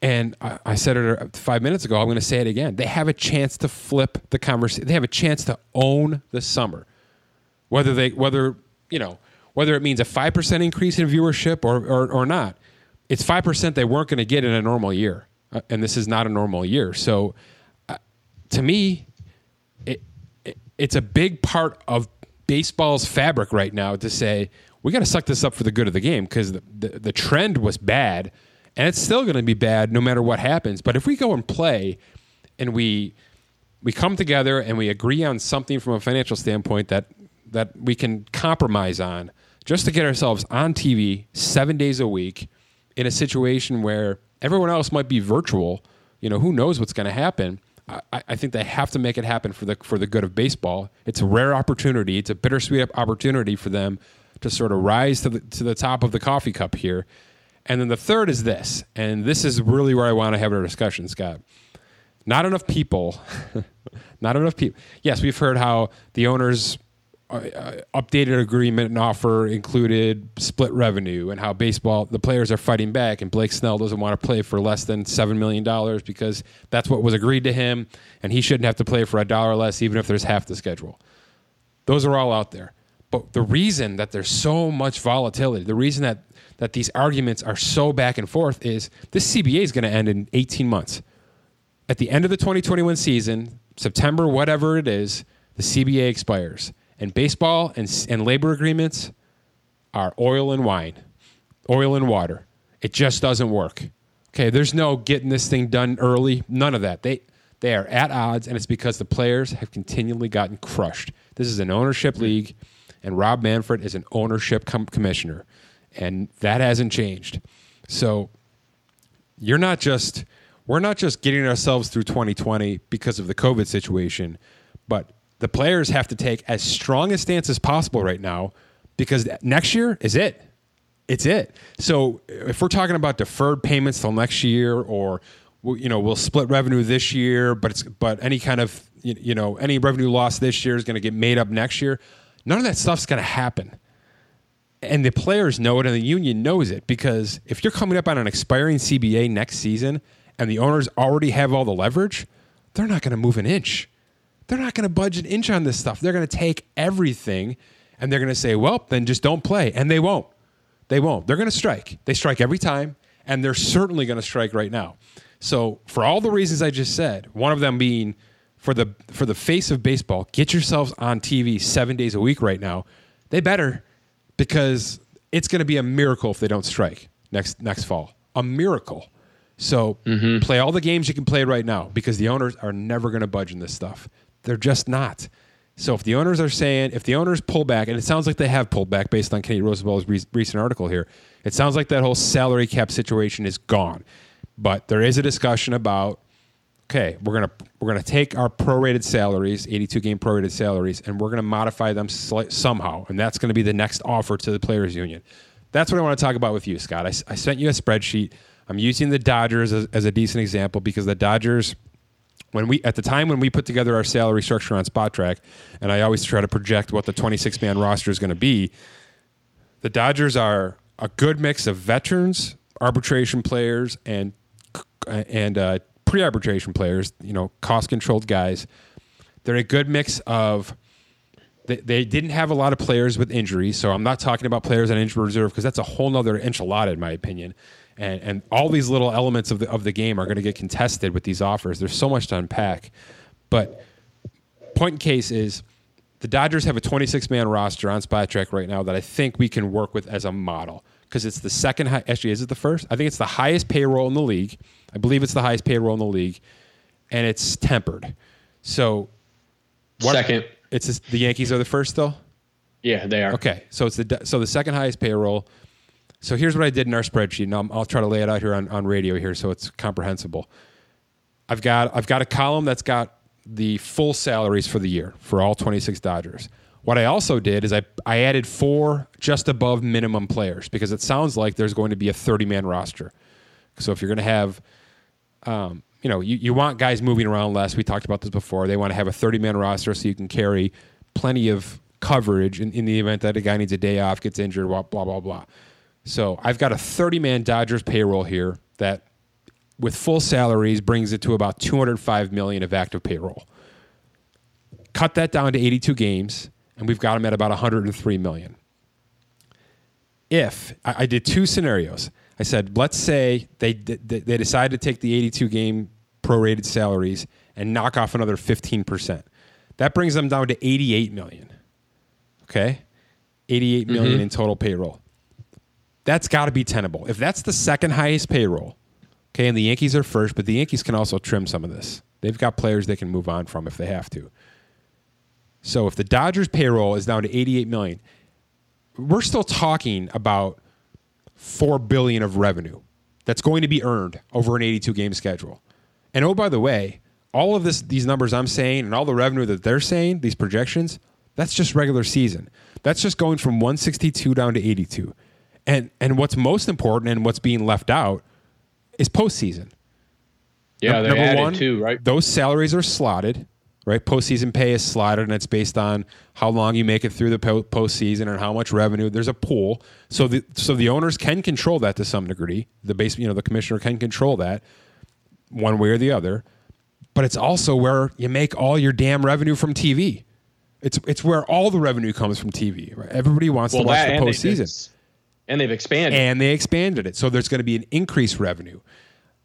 And I, I said it five minutes ago. I'm going to say it again. They have a chance to flip the conversation. They have a chance to own the summer, whether they whether you know whether it means a five percent increase in viewership or, or or not. It's five percent they weren't going to get in a normal year uh, and this is not a normal year. So, uh, to me, it, it, it's a big part of baseball's fabric right now to say we got to suck this up for the good of the game because the, the, the trend was bad, and it's still going to be bad no matter what happens. But if we go and play, and we we come together and we agree on something from a financial standpoint that that we can compromise on just to get ourselves on TV seven days a week in a situation where everyone else might be virtual. You know, who knows what's going to happen? I, I, think they have to make it happen for the for the good of baseball. It's a rare opportunity. It's a bittersweet opportunity for them to sort of rise to the to the top of the coffee cup here. And then the third is this, and this is really where I want to have our discussion, Scott. Not enough people, not enough people. Yes, we've heard how the owners updated agreement and offer included split revenue and how baseball the players are fighting back and Blake Snell doesn't want to play for less than seven million dollars because that's what was agreed to him and he shouldn't have to play for a dollar less even if there's half the schedule. Those are all out there. But the reason that there's so much volatility, the reason that that these arguments are so back and forth is this CBA is going to end in 18 months. At the end of the 2021 season, September, whatever it is, the CBA expires and baseball and, and labor agreements are oil and wine, oil and water. It just doesn't work. Okay, there's no getting this thing done early. None of that. They they are at odds, and it's because the players have continually gotten crushed. This is an ownership league, and Rob Manfred is an ownership com- commissioner, and that hasn't changed. So you're not just we're not just getting ourselves through 2020 because of the COVID situation, but the players have to take as strong a stance as possible right now because next year is it. It's it. So if we're talking about deferred payments till next year, or you know we'll split revenue this year, but it's but any kind of you know any revenue loss this year is going to get made up next year. None of that stuff's going to happen. And the players know it, and the union knows it because if you're coming up on an expiring CBA next season, and the owners already have all the leverage, they're not going to move an inch they're not going to budge an inch on this stuff. They're going to take everything And they're going to say, well, then just don't play. And they won't. They won't. They're going to strike. They strike every time, and they're certainly going to strike right now. So, for all the reasons I just said, one of them being for the for the face of baseball, get yourselves on TV 7 days a week right now. They better because it's going to be a miracle if they don't strike next next fall. A miracle. So, Mm-hmm. play all the games you can play right now because the owners are never going to budge in this stuff. They're just not. So if the owners are saying, if the owners pull back, and it sounds like they have pulled back based on Kenny Rosenthal's re- recent article here, it sounds like that whole salary cap situation is gone. But there is a discussion about, okay, we're gonna we're gonna take our prorated salaries, 82 game prorated salaries, and we're gonna modify them slight, somehow, and that's gonna be the next offer to the players union. That's what I want to talk about with you, Scott. I sent you a spreadsheet. I'm using the Dodgers as, as a decent example because the Dodgers when we at the time when we put together our salary structure on Spotrac and i always try to project what the 26 man roster is going to be the dodgers are a good mix of veterans arbitration players and and uh, pre-arbitration players you know cost controlled guys. They're a good mix of they, didn't have a lot of players with injuries so i'm not talking about players on injury reserve because that's a whole nother enchilada in my opinion and, and all these little elements of the, of the game are going to get contested with these offers there's so much to unpack but point in case is the Dodgers have a 26 man roster on Spotrac right now that I think we can work with as a model because it's the second high. Actually, is it the first? I think it's the highest payroll in the league. I believe it's the highest payroll in the league, and it's tempered. So, what- Second. It's the Yankees are the first still. Yeah, they are. Okay, so it's the so the second highest payroll. So here's what I did in our spreadsheet. Now I'll try to lay it out here on, on radio here so it's comprehensible. I've got I've got a column that's got the full salaries for the year for all 26 Dodgers. What I also did is I I added four just above minimum players because it sounds like there's going to be a 30 man roster. So if you're going to have um, you know, you, you want guys moving around less. We talked about this before. They want to have a 30 man roster so you can carry plenty of coverage in, in the event that a guy needs a day off, gets injured, blah, blah, blah, blah. So I've got a 30 man Dodgers payroll here that, with full salaries, brings it to about 205 million of active payroll. Cut that down to 82 games, and we've got them at about 103 million if I, I did two scenarios. I said, let's say they they, they decide to take the 82 game prorated salaries and knock off another 15%. That brings them down to 88 million. Okay? 88 million mm-hmm. in total payroll. That's got to be tenable. If that's the second highest payroll, okay, and the Yankees are first, but the Yankees can also trim some of this. They've got players they can move on from if they have to. So if the Dodgers payroll is down to 88 million, we're still talking about four billion of revenue that's going to be earned over an 82 game schedule. And oh, by the way, all of this, these numbers I'm saying, and all the revenue that they're saying, these projections, that's just regular season. That's just going from 162 down to 82. And and what's most important and what's being left out is postseason. Yeah, Num- they added too, right? Those salaries are slotted, right? Postseason pay is slotted, and it's based on how long you make it through the po- postseason and how much revenue. There's a pool, so the so the owners can control that to some degree. The base, you know, the commissioner can control that one way or the other. But it's also where you make all your damn revenue from TV. It's it's where all the revenue comes from TV. Right? Everybody wants to watch the postseason and they've expanded. and they expanded it. So there's going to be an increased revenue.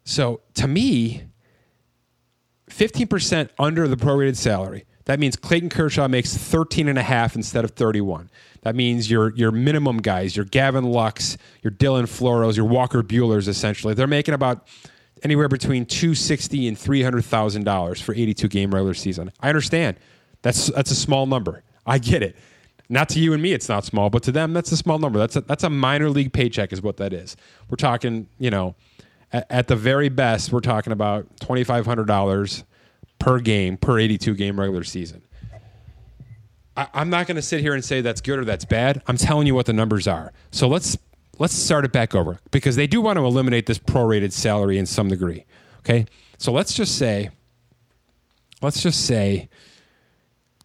So to me, 15% under the prorated salary. That means Clayton Kershaw makes 13 and a half instead of 31. That means your your minimum guys, your Gavin Lux, your Dylan Floros, your Walker Buehler's essentially. They're making about anywhere between 260 and 300,000 dollars for 82 game regular season. I understand. That's that's a small number. I get it. Not to you and me, it's not small, but to them, that's a small number. That's a, that's a minor league paycheck, is what that is. We're talking, you know, at, at the very best, we're talking about twenty five hundred dollars per game per eighty two game regular season. I, I'm not going to sit here and say that's good or that's bad. I'm telling you what the numbers are. So let's let's start it back over because they do want to eliminate this prorated salary in some degree. Okay, so let's just say, let's just say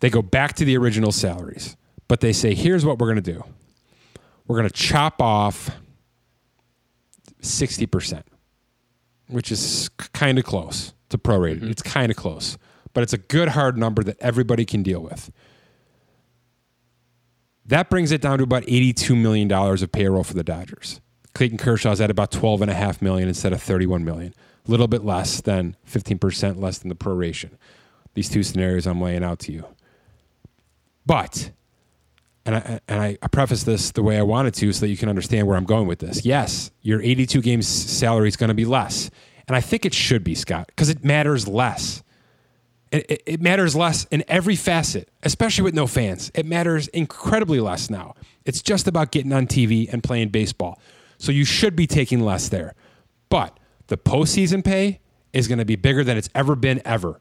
they go back to the original salaries, but they say, here's what we're going to do. We're going to chop off 60%, which is kind of close to prorated. Mm-hmm. It's kind of close, but it's a good hard number that everybody can deal with. That brings it down to about $82 million of payroll for the Dodgers. Clayton Kershaw's at about 12.5 million instead of $31 million. A little bit less than 15% less than the proration. These two scenarios I'm laying out to you. But, and I, and I preface this the way I wanted to so that you can understand where I'm going with this. Yes, your 82 games salary is going to be less. And I think it should be, Scott, because it matters less. It, it, matters less in every facet, especially with no fans. It matters incredibly less now. It's just about getting on TV and playing baseball. So you should be taking less there. But the postseason pay is going to be bigger than it's ever been ever.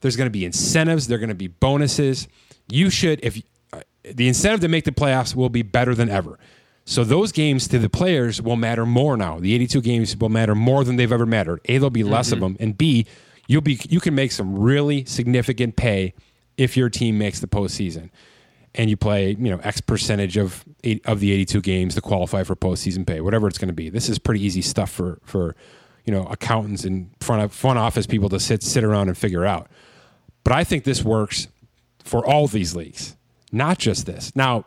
There's going to be incentives. There are going to be bonuses. You should, if the incentive to make the playoffs will be better than ever. So those games to the players will matter more now. The 82 games will matter more than they've ever mattered. A, there'll be less mm-hmm. of them, and B, you'll be you can make some really significant pay if your team makes the postseason and you play you know X percentage of eight, of the 82 games to qualify for postseason pay, whatever it's going to be. This is pretty easy stuff for for you know accountants and front of, front office people to sit sit around and figure out. But I think this works for all these leagues, not just this. Now,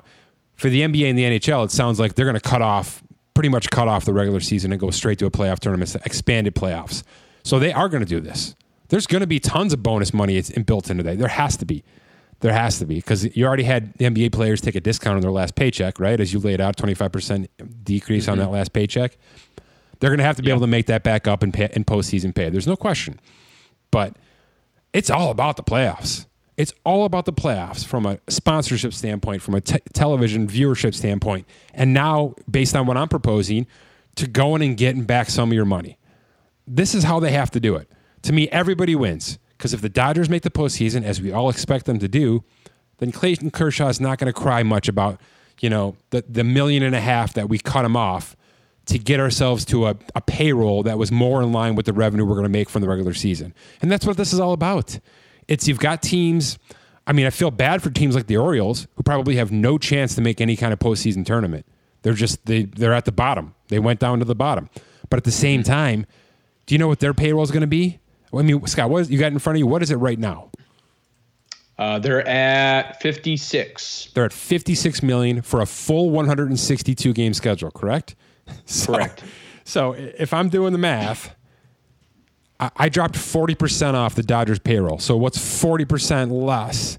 for the NBA and the NHL, it sounds like they're going to cut off pretty much cut off the regular season and go straight to a playoff tournament, expanded playoffs. So they are going to do this there's going to be tons of bonus money built into that. There has to be. There has to be because you already had NBA players take a discount on their last paycheck, right? As you laid out, 25% decrease mm-hmm. on that last paycheck. They're going to have to be able to make that back up in, pay, in postseason pay. There's no question. But it's all about the playoffs. It's all about the playoffs from a sponsorship standpoint, from a te- television viewership standpoint. And now, based on what I'm proposing, to going and getting back some of your money. This is how they have to do it to me, everybody wins. Because if the Dodgers make the postseason, as we all expect them to do, then Clayton Kershaw is not going to cry much about, you know, the, the million and a half that we cut him off to get ourselves to a, a payroll that was more in line with the revenue we're going to make from the regular season. And that's what this is all about. It's you've got teams. I mean, I feel bad for teams like the Orioles who probably have no chance to make any kind of postseason tournament. They're just they they're at the bottom. They went down to the bottom. But at the same time, do you know what their payroll is going to be? I mean, Scott, what is, you got in front of you? What is it right now? Uh, they're at 56. They're at 56 million for a full 162 game schedule, correct? So, correct. So if I'm doing the math, I, I dropped 40% off the Dodgers payroll. So what's 40% less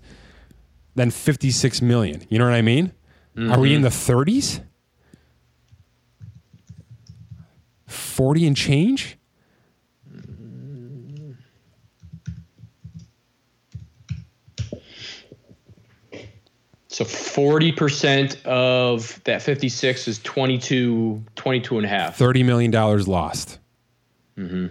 than 56 million? You know what I mean? Mm-hmm. Are we in the 30s? 40 and change? So 40% of that 56 is 22, 22 and a half. $30 million lost. Mm-hmm.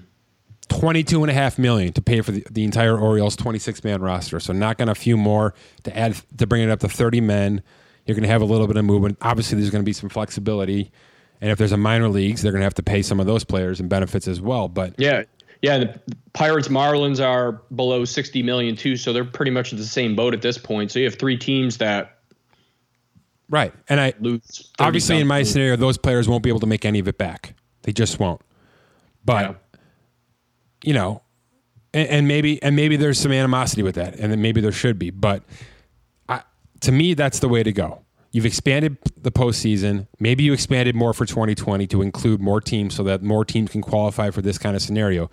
22 and a half million to pay for the, the entire Orioles 26 man roster. So knocking a few more to add to bring it up to 30 men. You're going to have a little bit of movement. Obviously, there's going to be some flexibility. And if there's a minor leagues, they're going to have to pay some of those players and benefits as well. But yeah, yeah, the Pirates Marlins are below 60 million too, so they're pretty much in the same boat at this point. So you have three teams that Right. And I lose obviously in my scenario those players won't be able to make any of it back. They just won't. But yeah. You know, and, and, maybe and maybe there's some animosity with that and then maybe there should be, but I, to me that's the way to go. You've expanded the postseason. Maybe you expanded more for 2020 to include more teams so that more teams can qualify for this kind of scenario.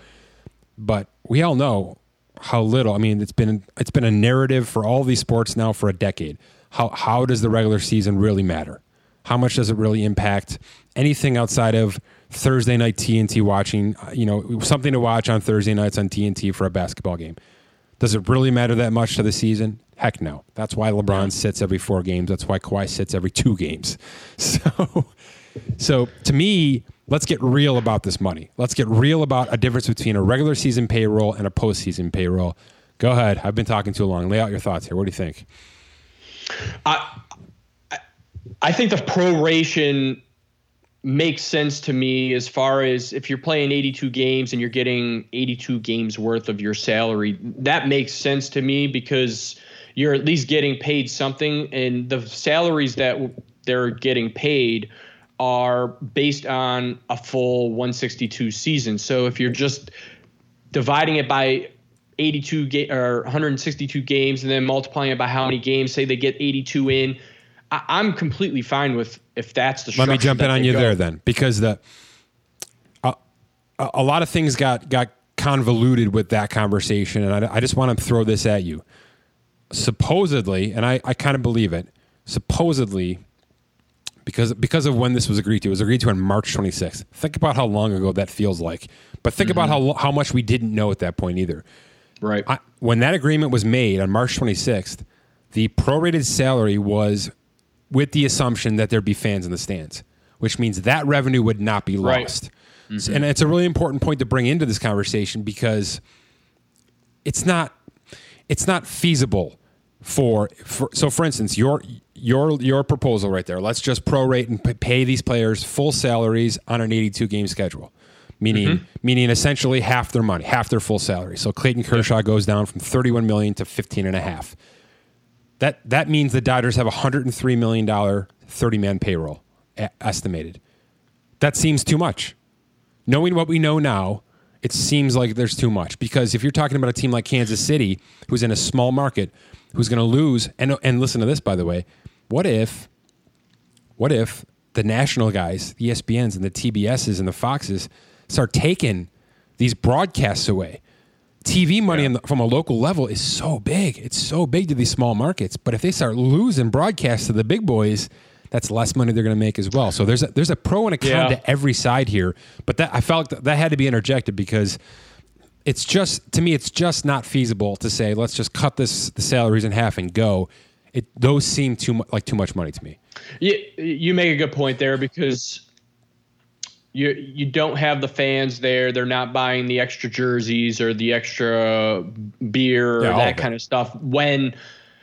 But we all know how little. I mean, it's been it's been a narrative for all these sports now for a decade. How how does the regular season really matter? How much does it really impact anything outside of Thursday night TNT watching? Uh, you know, something to watch on Thursday nights on TNT for a basketball game. Does it really matter that much to the season? Heck no. That's why LeBron yeah. sits every four games. That's why Kawhi sits every two games. So, so to me, let's get real about this money. Let's get real about a difference between a regular season payroll and a postseason payroll. Go ahead. I've been talking too long. Lay out your thoughts here. What do you think? I, I think the proration makes sense to me as far as if you're playing 82 games and you're getting 82 games worth of your salary. That makes sense to me because you're at least getting paid something, and the salaries that they're getting paid are based on a full 162 season. So if you're just dividing it by 82 ga- or 162 games and then multiplying it by how many games say they get 82 in I, am completely fine with if that's the. Let me jump in on you go. there then, because the uh, a lot of things got got convoluted with that conversation, and I, I just want to throw this at you. Supposedly, and I, I kind of believe it. Supposedly, because because of when this was agreed to, it was agreed to on March 26th. Think about how long ago that feels like, but think mm-hmm. about how how much we didn't know at that point either. Right. I, when that agreement was made on March 26th, the prorated salary was with the assumption that there'd be fans in the stands, which means that revenue would not be lost. Right. Mm-hmm. And it's a really important point to bring into this conversation because it's not it's not feasible for, for so for instance your your your proposal right there let's just prorate and pay these players full salaries on an 82 game schedule meaning mm-hmm. meaning essentially half their money half their full salary so clayton kershaw goes down from 31 million to 15 and a half that that means the Dodgers have a hundred and three million dollar thirty man payroll estimated. That seems too much. Knowing what we know now, it seems like there's too much because if you're talking about a team like Kansas City, who's in a small market, who's going to lose, and and listen to this by the way, what if, what if the national guys, the ESPNs and the TBSs and the Foxes start taking these broadcasts away? TV money yeah. the, from a local level is so big. It's so big to these small markets. But if they start losing broadcasts to the big boys, that's less money they're going to make as well. So there's a, there's a pro and a con yeah. to every side here. But that I felt that, that had to be interjected because it's just to me it's just not feasible to say let's just cut this the salaries in half and go. It those seem too like too much money to me. Yeah, you make a good point there because you you don't have the fans there. They're not buying the extra jerseys or the extra beer yeah, or that kind of stuff. When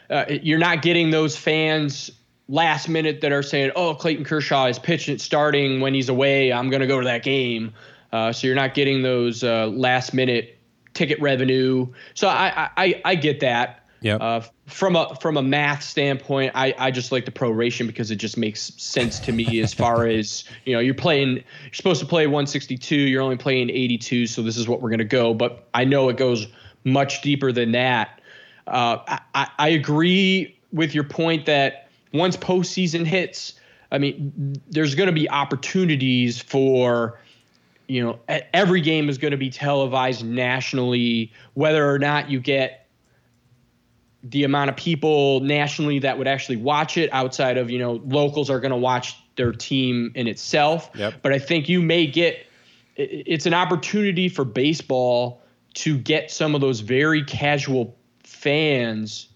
uh, you're not getting those fans last minute that are saying, "Oh, Clayton Kershaw is pitching starting when he's away. I'm going to go to that game." Uh, so you're not getting those uh, last minute ticket revenue. So I I, I get that. Yeah. Uh, from a from a math standpoint, I, I just like the proration because it just makes sense to me as far as you know you're playing you're supposed to play 162, you're only playing 82, so this is what we're gonna go. But I know it goes much deeper than that. Uh, I, I agree with your point that once postseason hits, I mean, there's going to be opportunities for you know every game is going to be televised nationally, whether or not you get the amount of people nationally that would actually watch it outside of you know locals are going to watch their team in itself yep. but i think you may get it's an opportunity for baseball to get some of those very casual fans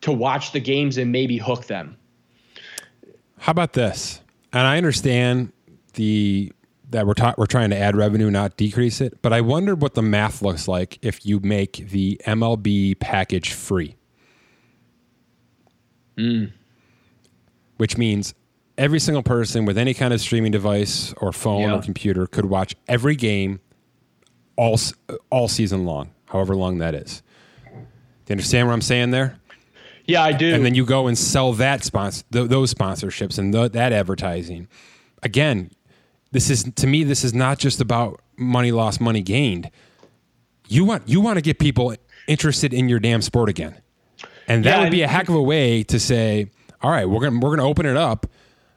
to watch the games and maybe hook them how about this and i understand the that we're ta- we're trying to add revenue, not decrease it. But I wonder what the math looks like if you make the MLB package free. Mm. Which means every single person with any kind of streaming device or phone yeah. or computer could watch every game all all season long, however long that is. Do you understand what I'm saying there? Yeah, I do. And then you go and sell that sponsor th- those sponsorships and th- that advertising. Again, this is to me this is not just about money lost, money gained. You want you want to get people interested in your damn sport again. And that yeah, would be a heck of a way to say, all right, we're going we're going to open it up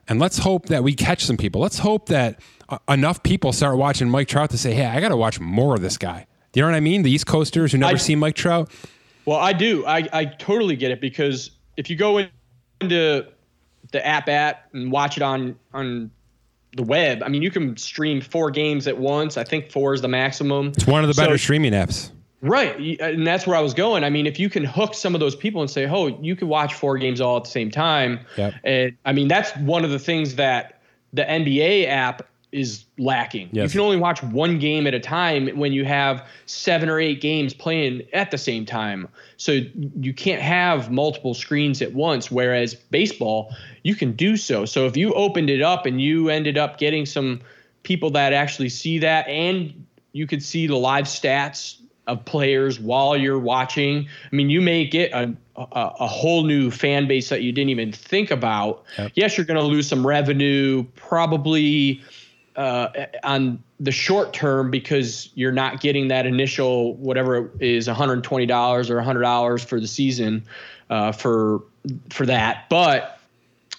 and let's hope that we catch some people. Let's hope that uh, enough people start watching Mike Trout to say, "Hey, I got to watch more of this guy." Do you know what I mean? The East Coasters who never I, see Mike Trout. Well, I do. I, I totally get it because if you go into the app app and watch it on on the web, I mean, you can stream four games at once. I think four is the maximum. It's one of the better so, streaming apps. Right. Uh, and that's where I was going. I mean, if you can hook some of those people and say, oh, you can watch four games all at the same time. Yep. And I mean, that's one of the things that the NBA app is lacking. Yes. You can only watch one game at a time when you have seven or eight games playing at the same time. So you can't have multiple screens at once. Whereas baseball, you can do so. So if you opened it up and you ended up getting some people that actually see that and you could see the live stats of players while you're watching. I mean, you may get a, a, a whole new fan base that you didn't even think about. Yep. Yes, you're going to lose some revenue, probably uh, on the short term because you're not getting that initial whatever is $120 or $100 for the season uh, for for that. But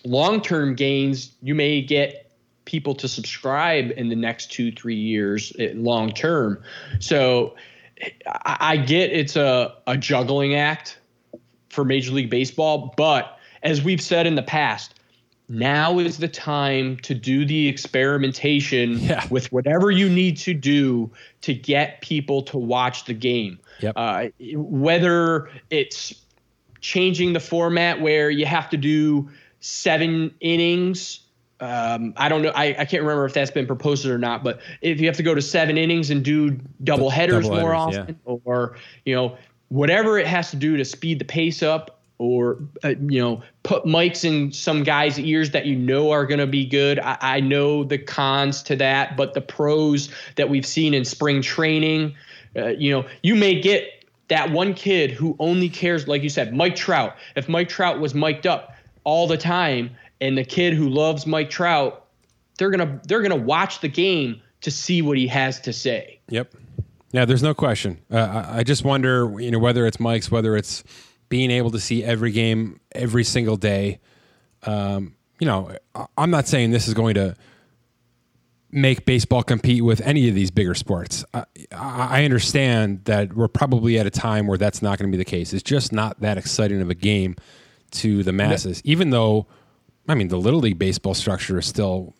long term gains, you may get people to subscribe in the next two, three years eh, long term. So I, get it's a, a juggling act for Major League Baseball, but as we've said in the past, now is the time to do the experimentation Yeah. with whatever you need to do to get people to watch the game. Yep. Uh, whether it's changing the format where you have to do seven innings. Um, I don't know. I, I can't remember if that's been proposed or not, but if you have to go to seven innings and do double headers double more headers, often, or you know whatever it has to do to speed the pace up, or uh, you know put mics in some guys' ears that you know are going to be good. I, I know the cons to that, but the pros that we've seen in spring training, uh, you know, you may get that one kid who only cares, like you said, Mike Trout. If Mike Trout was mic'd up all the time, and the kid who loves Mike Trout, they're gonna they're gonna watch the game to see what he has to say. Yep. Yeah, there's no question. Uh, I, I just wonder, you know, whether it's Mike's, whether it's being able to see every game every single day. Um, you know, I'm not saying this is going to make baseball compete with any of these bigger sports. I I understand that we're probably at a time where that's not going to be the case. It's just not that exciting of a game to the masses, even though, I mean, the Little League baseball structure is still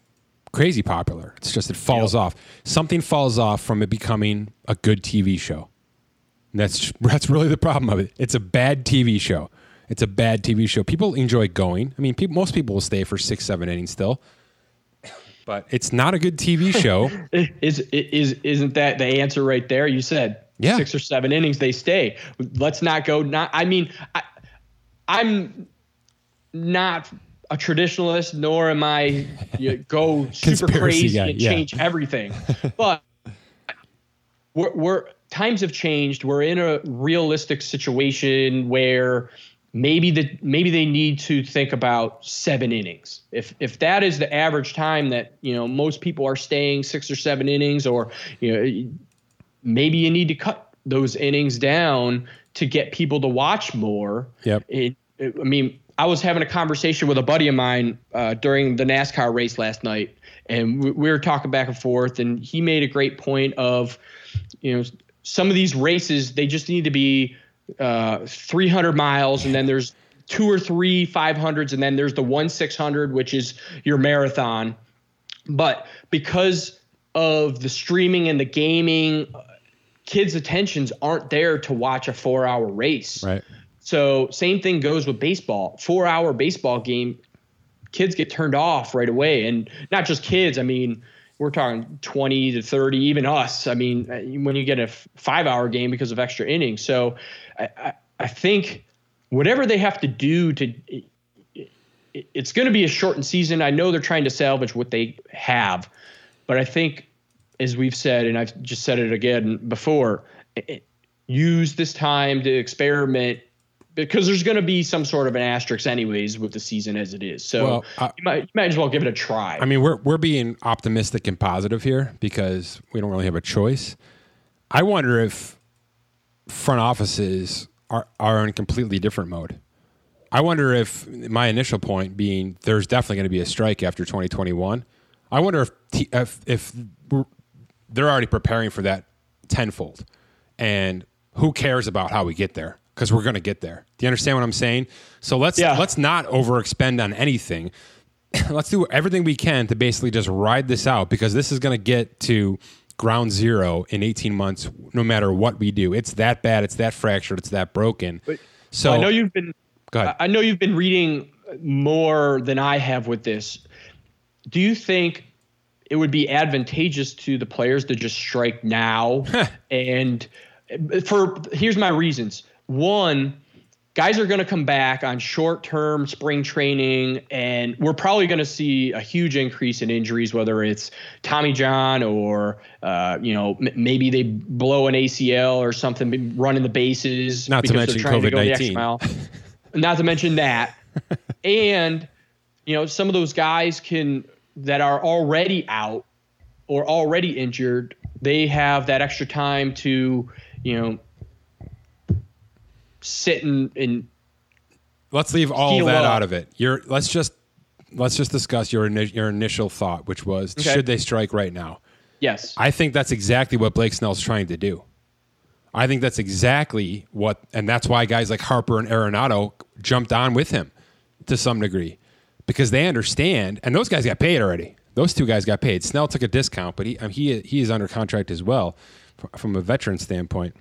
crazy popular. It's just it falls off. Something falls off from it becoming a good TV show. And that's that's really the problem of it. It's a bad TV show. It's a bad TV show. People enjoy going. I mean, people, most people will stay for six, seven innings still, but it's not a good TV show. Is is isn't that the answer right there? You said Yeah. six or seven innings they stay. Let's not go. Not I mean I, I'm not a traditionalist, nor am I you know, go super crazy guy, and yeah. change everything. but we're, we're times have changed. We're in a realistic situation where maybe the maybe they need to think about seven innings. If if that is the average time that you know most people are staying six or seven innings, or you know maybe you need to cut those innings down to get people to watch more. Yep. It, it- I mean, I was having a conversation with a buddy of mine uh, during the NASCAR race last night, and we, we were talking back and forth, and he made a great point of, you know, some of these races they just need to be uh, 300 miles, and then there's two or three 500s, and then there's the one 600, which is your marathon. But because of the streaming and the gaming, uh, kids' attentions aren't there to watch a four-hour race. Right. So same thing goes with baseball. Four hour baseball game, kids get turned off right away, and not just kids. I mean, we're talking twenty to thirty, even us. I mean, uh, when you get a f- five hour game because of extra innings. So I, I, I think whatever they have to do to. it- it- It's going to be a shortened season. I know they're trying to salvage what they have, but I think, as we've said, and I've just said it again before, it- use this time to experiment because there's going to be some sort of an asterisk anyways with the season as it is. So Well, I- you, might, you might as well give it a try. I mean, we're we're being optimistic and positive here because we don't really have a choice. I wonder if front offices are are in completely different mode. I wonder if my initial point being there's definitely going to be a strike after 2021. I wonder if t- if, if we're, they're already preparing for that tenfold, and who cares about how we get there because we're going to get there. Do you understand what I'm saying? So let's Yeah. let's not overexpend on anything. let's do everything we can to basically just ride this out because this is going to get to ground zero in 18 months no matter what we do it's that bad it's that fractured it's that broken so I know you've been. I know you've been reading more than I have with this. Do you think it would be advantageous to the players to just strike now? and for here's my reasons. One, guys are going to come back on short-term spring training, and we're probably going to see a huge increase in injuries, whether it's Tommy John or uh, you know m- maybe they blow an ACL or something running the bases. Not to mention trying to go the extra COVID-19. mile. Not to mention that, and you know some of those guys can that are already out or already injured. They have that extra time to you know sit and, and let's leave all that up. out of it you're let's just let's just discuss your your initial thought, which was Okay. should they strike right now? Yes. I think that's exactly what Blake Snell's trying to do. I think that's exactly what, and that's why guys like Harper and Arenado jumped on with him to some degree because they understand, and those guys got paid already. Those two guys got paid. Snell took a discount, but he I mean, he he is under contract as well from a veteran standpoint.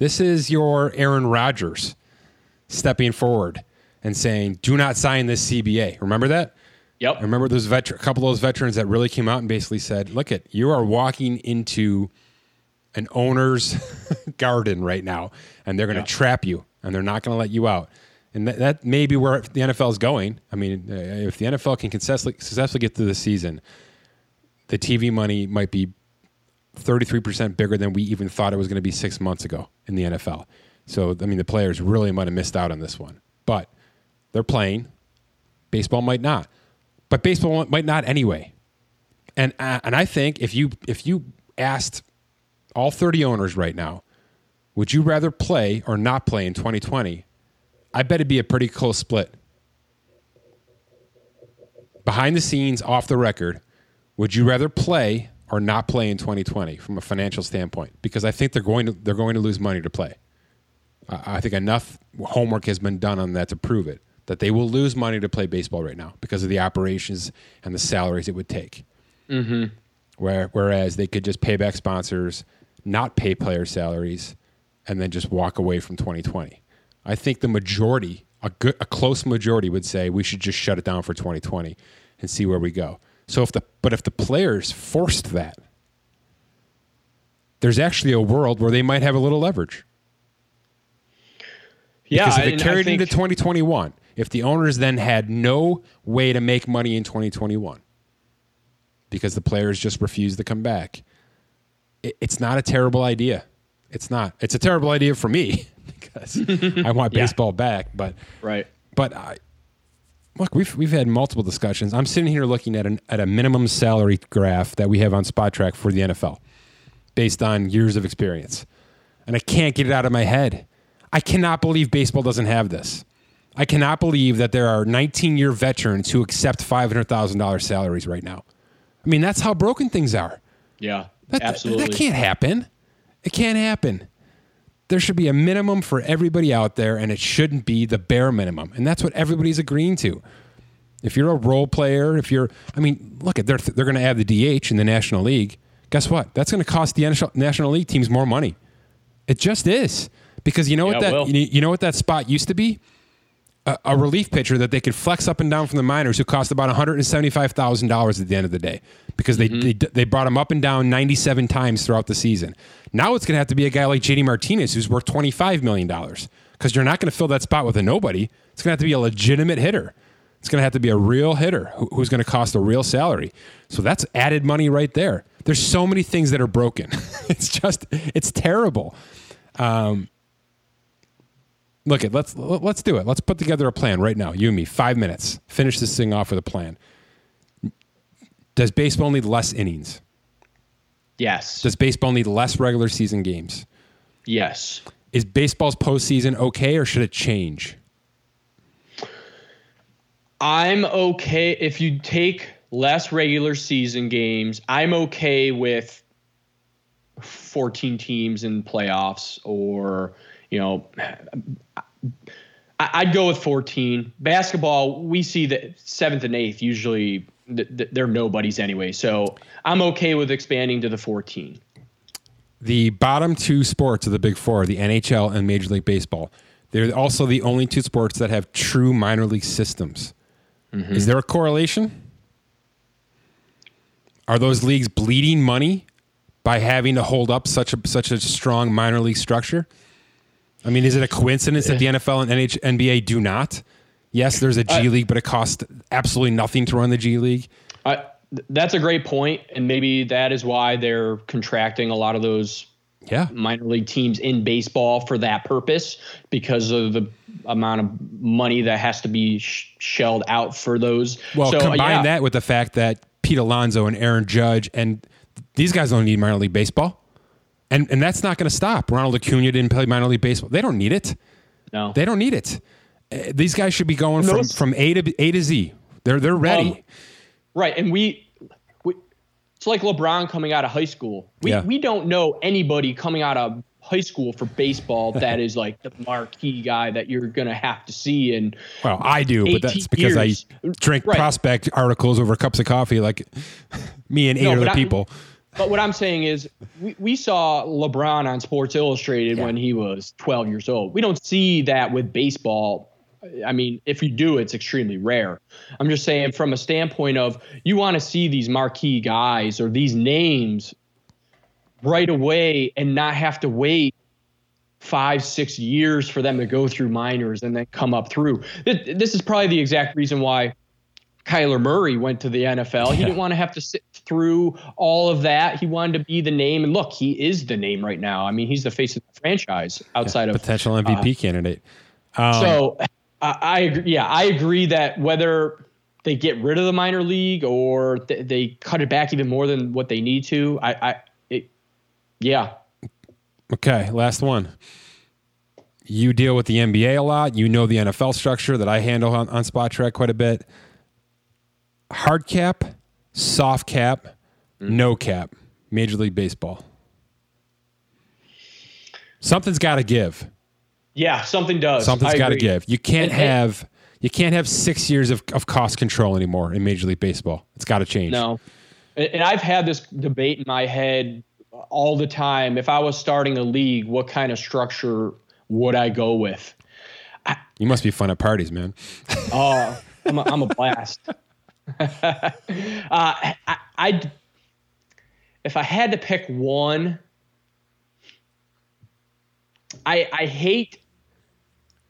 This is your Aaron Rodgers stepping forward and saying, "Do not sign this CBA." Remember that? Yep. I remember those veter- a couple of those veterans that really came out and basically said, "Look at you are walking into an owner's garden right now, and they're going to trap you, and they're not going to let you out." And that, that may be where the NFL is going. I mean, uh, if the NFL can successfully, successfully get through the season, the TV money might be 33% bigger than we even thought it was going to be six months ago in the NFL. So, I mean, the players really might have missed out on this one. But they're playing. Baseball might not. But baseball might not anyway. And, uh, and I think if you, if you asked all 30 owners right now, would you rather play or not play in 2020? I bet it'd be a pretty close split. Behind the scenes, off the record, would you rather play or not play in 2020 from a financial standpoint? Because I think they're going to they're going to lose money to play. I I think enough homework has been done on that to prove it that they will lose money to play baseball right now because of the operations and the salaries it would take. Mm-hmm. Where, whereas they could just pay back sponsors, not pay player salaries, and then just walk away from 2020. I think the majority, a good, a close majority, would say we should just shut it down for 2020 and see where we go. So if the but if the players forced that, there's actually a world where they might have a little leverage. yeah. Because if it carried think- into 2021, if the owners then had no way to make money in 2021 because the players just refused to come back, it, it's not a terrible idea. It's not. It's a terrible idea for me because I want Yeah. baseball back. But Right. but I, look, we've we've had multiple discussions. I'm sitting here looking at an at a minimum salary graph that we have on Spotrac for the NFL, based on years of experience, and I can't get it out of my head. I cannot believe baseball doesn't have this. I cannot believe that there are 19 year veterans who accept $500,000 salaries right now. I mean, that's how broken things are. Yeah. That, that- absolutely. That, can't happen. It can't happen. There should be a minimum for everybody out there, and it shouldn't be the bare minimum. And that's what everybody's agreeing to. If you're a role player, if you're, I mean, look at they're they're going to add the DH in the National League. Guess what? That's going to cost the NHL National League teams more money. It just is because you know what Yeah, it that you know what that spot used to be a, a relief pitcher that they could flex up and down from the minors who cost about $175,000 at the end of the day because they, mm-hmm. they they brought him up and down 97 times throughout the season. Now it's going to have to be a guy like JD Martinez who's worth $25 million because you're not going to fill that spot with a nobody. It's going to have to be a legitimate hitter. It's going to have to be a real hitter who, who's going to cost a real salary. So that's added money right there. There's so many things that are broken. it's just it's terrible. Um, Look it. Let's let's do it. Let's put together a plan right now. You and me, five minutes. Finish this thing off with a plan. Does baseball need less innings? Yes. Does baseball need less regular season games? yes. Is baseball's postseason okay, or should it change? I'm okay if you take less regular season games. I'm okay with 14 teams in playoffs, or you know, I'd go with 14. Basketball, we see that seventh and eighth usually th- th- they're nobodies anyway, so I'm okay with expanding to the 14. The bottom two sports of the Big Four, the NHL and Major League Baseball, they're also the only two sports that have true minor league systems. Mm-hmm. Is there a correlation? Are those leagues bleeding money by having to hold up such a such a strong minor league structure? I mean, is it a coincidence that the NFL and NH, NBA do not? Yes, there's a G League, but it costs absolutely nothing to run the G League. I, that's a great point, and maybe that is why they're contracting a lot of those Yeah, minor league teams in baseball for that purpose because of the amount of money that has to be sh- shelled out for those. Well, so, uh, combine yeah, that with the fact that Pete Alonso and Aaron Judge and these guys don't need minor league baseball, and and that's not going to stop. Ronald Acuna didn't play minor league baseball. They don't need it. No, They don't need it. Uh, These guys should be going from, from A to B- A to Z. They're they're ready. Um, right, and we, we, it's like LeBron coming out of high school. We Yeah. we don't know anybody coming out of high school for baseball that is like the marquee guy that you're gonna have to see and well, I do, but that's because years. I drink Right. prospect articles over cups of coffee, like me and eight No, other but I- people. But what I'm saying is, we, we saw LeBron on Sports Illustrated when he was 12 years old. We don't see that with baseball. I mean, if you do, it's extremely rare. I'm just saying, from a standpoint of you want to see these marquee guys or these names right away and not have to wait five, six years for them to go through minors and then come up through. Th- This is probably the exact reason why Kyler Murray went to the NFL. He Yeah. didn't want to have to sit through all of that. He wanted to be the name. And look, he is the name right now. I mean, he's the face of the franchise outside of. Potential MVP candidate. Um, So I, I agree. Yeah, I agree that whether they get rid of the minor league or th- they cut it back even more than what they need to, I, I it, yeah. Okay, last one. You deal with the NBA a lot. You know the NFL structure that I handle on, on Spotrac quite a bit. Hard cap, soft cap, mm-hmm. no cap. Major League Baseball. Something's got to give. Yeah, something does. Something's got to give. You can't And- have you can't have six years of, of cost control anymore in Major League Baseball. It's got to change. No. And I've had this debate in my head all the time. If I was starting a league, what kind of structure would I go with? You must be fun at parties, man. Oh, I'm a, I'm a blast. uh, I, I'd, if I had to pick one, I, I hate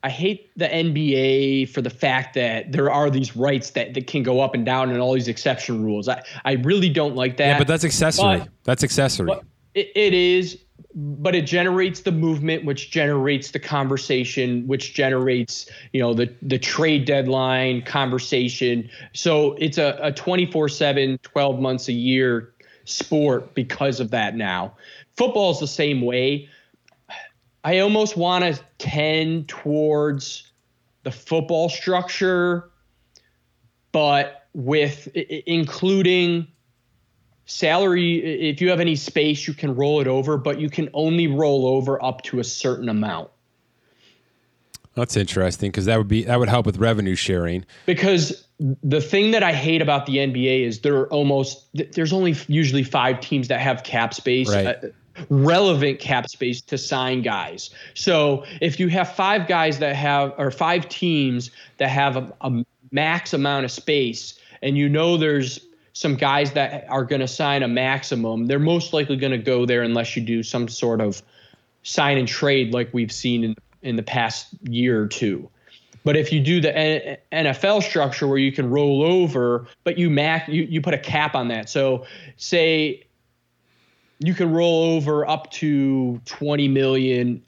I hate the NBA for the fact that there are these rights that, that can go up and down and all these exception rules. I, I really don't like that. Yeah, but that's accessory. But- that's accessory. It, it is, but it generates the movement, which generates the conversation, which generates, you know, the the trade deadline conversation. So it's a, a 24 7, 12 months a year sport because of that now. Football's the same way. I almost want to tend towards the football structure, but with including salary if you have any space you can roll it over but you can only roll over up to a certain amount That's interesting because that would be that would help with revenue sharing. because the thing that i hate about the nba is there are almost there's only usually five teams that have cap space Right. uh, relevant cap space to sign guys so if you have five guys that have or five teams that have a, a max amount of space and you know there's some guys that are going to sign a maximum they're most likely going to go there unless you do some sort of sign and trade like we've seen in, in the past year or two. But if you do the NFL structure where you can roll over, but you max you, you put a cap on that. So say you can roll over up to 20 million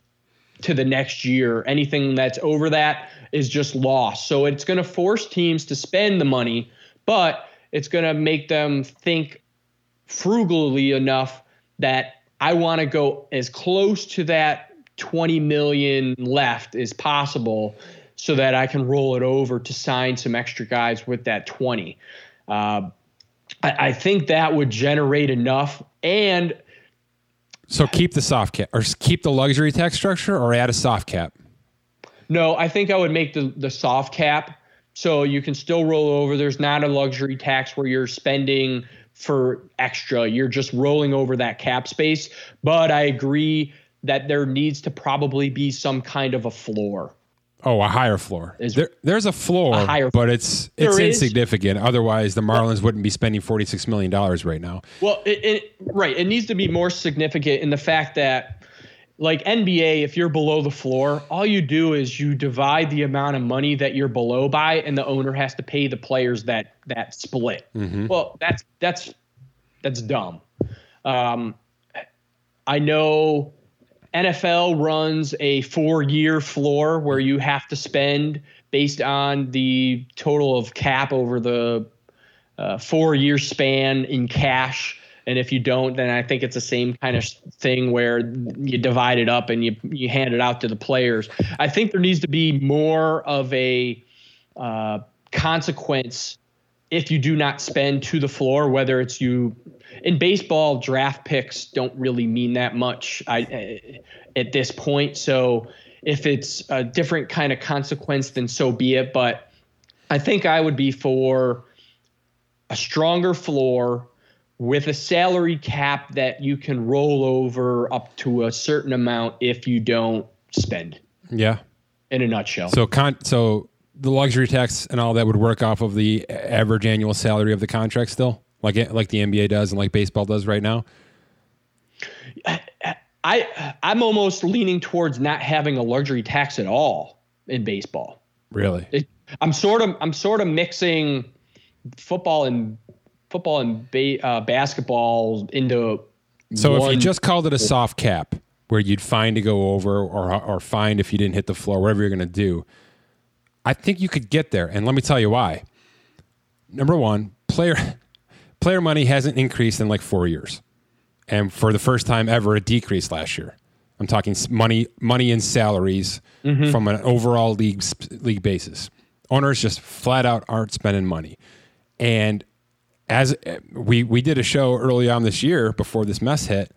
to the next year. Anything that's over that is just lost. So it's going to force teams to spend the money, but it's going to make them think frugally enough that I want to go as close to that 20 million left as possible so that I can roll it over to sign some extra guys with that 20. Uh, I, I think that would generate enough. And So keep the soft cap or keep the luxury tax structure or add a soft cap. No, I think I would make the the soft cap so you can still roll over. There's not a luxury tax where you're spending for extra. You're just rolling over that cap space. But I agree that there needs to probably be some kind of a floor. Oh, a higher floor. Is- There, there's a floor, A higher- but it's it's There is. insignificant. Otherwise, the Marlins wouldn't be spending forty six million dollars right now. Well, it, it, right. It needs to be more significant in the fact that, like NBA, if you're below the floor, all you do is you divide the amount of money that you're below by, and the owner has to pay the players that that split. Well, that's that's that's dumb. Um, I know NFL runs a four-year floor where you have to spend based on the total of cap over the uh, four-year span in cash. And if you don't, then I think it's the same kind of thing where you divide it up and you you hand it out to the players. I think there needs to be more of a uh, consequence if you do not spend to the floor, whether it's you in baseball, draft picks don't really mean that much I, at this point. So if it's a different kind of consequence, then so be it. But I think I would be for a stronger floor with a salary cap that you can roll over up to a certain amount if you don't spend. Yeah. In a nutshell. So con- so the luxury tax and all that would work off of the average annual salary of the contract still, like eh, like the NBA does and like baseball does right now. I I'm almost leaning towards not having a luxury tax at all in baseball. Really? It, I'm sort of I'm sort of mixing football and football and ba- uh, basketball into. So if you just called it a soft cap, where you'd find to go over or or find if you didn't hit the floor, whatever you're going to do, I think you could get there. And let me tell you why. Number one, player player money hasn't increased in like four years, and for the first time ever, it decreased last year. I'm talking money money and salaries mm-hmm. from an overall league league basis. Owners just flat out aren't spending money, and as we we did a show early on this year before this mess hit,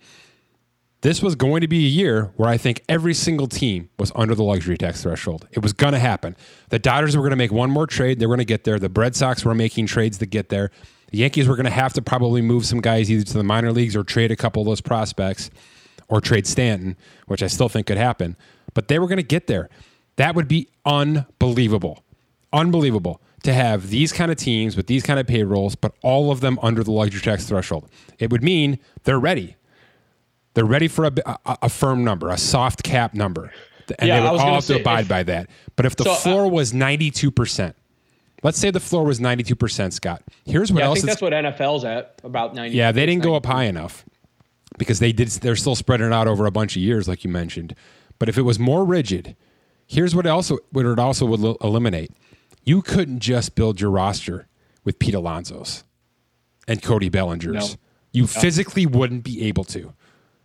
this was going to be a year where I think every single team was under the luxury tax threshold. It was going to happen. The Dodgers were going to make one more trade. They were going to get there. The Red Sox were making trades to get there. The Yankees were going to have to probably move some guys either to the minor leagues or trade a couple of those prospects or trade Stanton, which I still think could happen. But they were going to get there. That would be unbelievable. Unbelievable to have these kind of teams with these kind of payrolls, but all of them under the luxury tax threshold. It would mean they're ready. They're ready for a, a, a firm number, a soft cap number. And yeah, they would all have to abide if, by that. But if the so, uh, floor uh, was 92%, let's say the floor was 92%, Scott. Here's what yeah, else. I think that's what NFL's at, about 90 Yeah, they didn't 90 go up high enough because they did they're still spreading it out over a bunch of years like you mentioned. But if it was more rigid, here's what also what it also would eliminate you couldn't just build your roster with Pete Alonso's and Cody Bellingers. No. You no. physically wouldn't be able to.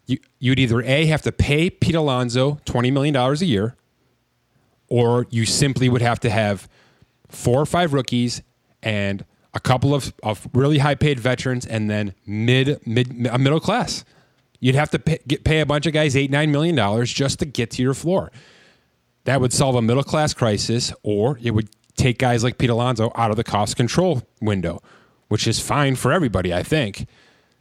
You, you'd either A, have to pay Pete Alonso $20 million a year, or you simply would have to have four or five rookies and a couple of, of really high paid veterans and then mid, mid a middle class. You'd have to pay, get, pay a bunch of guys eight, nine million dollars just to get to your floor. That would solve a middle class crisis, or it would take guys like Pete Alonso out of the cost control window, which is fine for everybody, I think.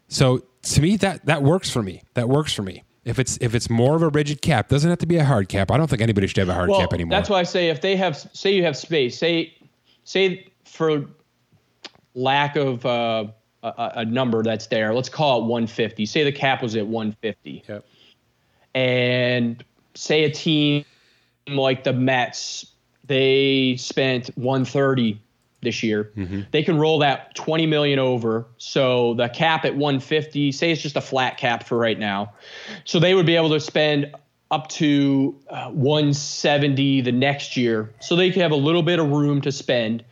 So to me, that that works for me. That works for me. If it's if it's more of a rigid cap, doesn't have to be a hard cap. I don't think anybody should have a hard well, cap anymore. That's why I say if they have say you have space, say say for lack of uh, a, a, number that's there, let's call it 150. Say the cap was at 150. Yep. And say a team like the Mets they spent 130 this year. Mm-hmm. They can roll that 20 million over. So the cap at 150, say it's just a flat cap for right now. So they would be able to spend up to uh, 170 the next year. So they could have a little bit of room to spend.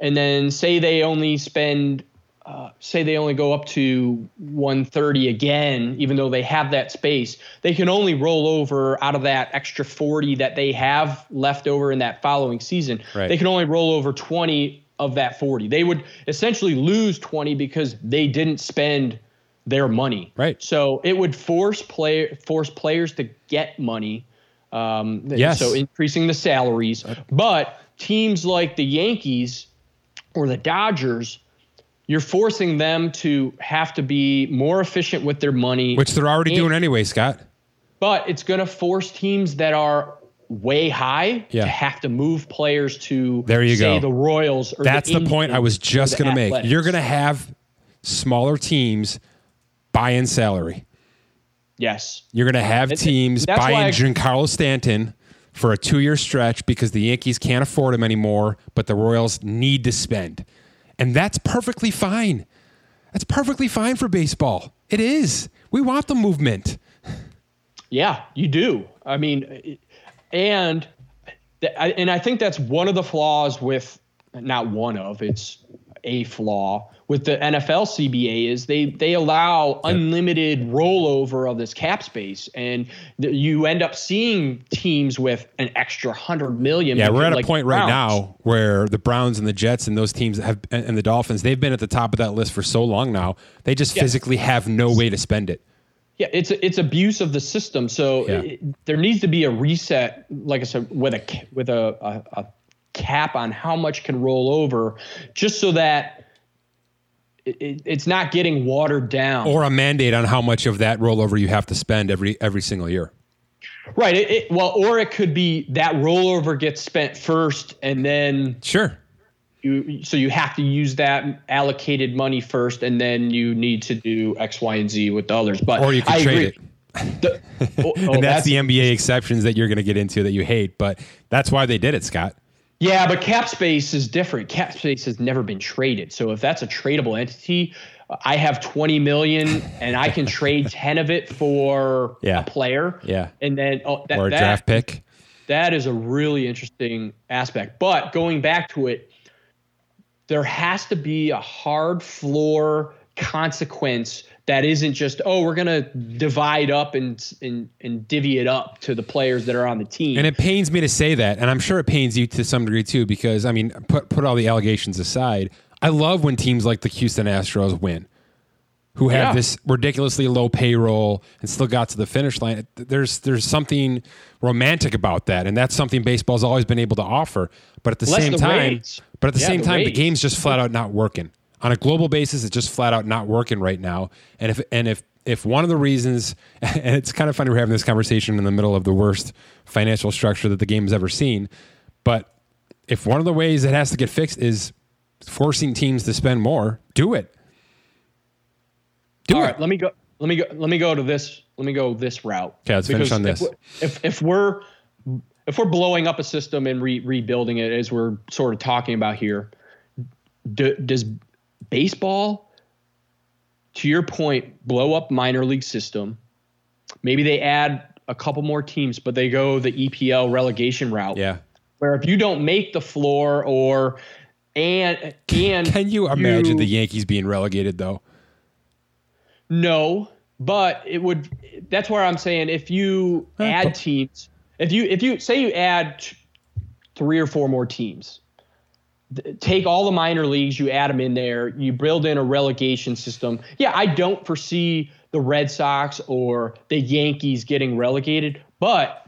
And then say they only spend uh, say they only go up to 130 again, even though they have that space, they can only roll over out of that extra 40 that they have left over in that following season. Right. They can only roll over 20 of that 40. They would essentially lose 20 because they didn't spend their money. Right. So it would force play force players to get money. Um, yes. So increasing the salaries, but teams like the Yankees or the Dodgers you're forcing them to have to be more efficient with their money, which they're already and, doing anyway, Scott. But it's going to force teams that are way high yeah. to have to move players to there you say go the Royals. That's the, the point I was just going to make. You're going to have smaller teams buy in salary. Yes, you're going to have teams buy in Giancarlo Stanton for a two year stretch because the Yankees can't afford him anymore, but the Royals need to spend. And that's perfectly fine. That's perfectly fine for baseball. It is. We want the movement. Yeah, you do. I mean, and and I think that's one of the flaws with not one of it's a flaw with the NFL CBA is they they allow unlimited rollover of this cap space, and th- you end up seeing teams with an extra hundred million. Yeah, we're at like a point right now where the Browns and the Jets and those teams have and the Dolphins they've been at the top of that list for so long now. They just Yeah. physically have no way to spend it. Yeah, it's it's abuse of the system. So Yeah. it, there needs to be a reset, like I said, with a with a, a, a cap on how much can roll over, just so that it, it, it's not getting watered down. Or a mandate on how much of that rollover you have to spend every every single year. right. It, it, well, or it could be that rollover gets spent first, and then Sure. you so you have to use that allocated money first, and then you need to do X, Y, and Z with the others. But Or you can I trade agree. it. The- oh, oh, and that's, the NBA exceptions that you're going to get into that you hate, but that's why they did it, Scott. Yeah, but cap space is different. Cap space has never been traded. So if that's a tradable entity, I have 20 million and I can trade 10 of it for Yeah. a player. Yeah. And then oh, that, Or a that- draft pick. that is a really interesting aspect. But going back to it, there has to be a hard floor consequence that isn't just oh we're gonna divide up and and and divvy it up to the players that are on the team. And it pains me to say that, and I'm sure it pains you to some degree too, because I mean, put put all the allegations aside. I love when teams like the Houston Astros win, who have Yeah. this ridiculously low payroll and still got to the finish line. There's there's something romantic about that, and that's something baseball's always been able to offer. But at the Less same the time, but at the Yeah, same the time, the game's just flat out not working on a global basis. It's just flat out not working right now. And if and if if one of the reasons, and it's kind of funny we're having this conversation in the middle of the worst financial structure that the game has ever seen, but if one of the ways it has to get fixed is forcing teams to spend more, do it. Do All it. right, let me go. Let me go. Let me go to this. Let me go this route. Okay, let's finish on this. we're- If if we're if we're blowing up a system and re- rebuilding it, as we're sort of talking about here, do, does baseball, to your point, blow up minor league system? Maybe they add a couple more teams, but they go the EPL relegation route. Yeah. Where if you don't make the floor or and and Can you imagine the Yankees being relegated though? No, but it would. That's where I'm saying if you add teams, if you if you say you add three or four more teams, take all the minor leagues, you add them in there, you build in a relegation system. Yeah, I don't foresee the Red Sox or the Yankees getting relegated, but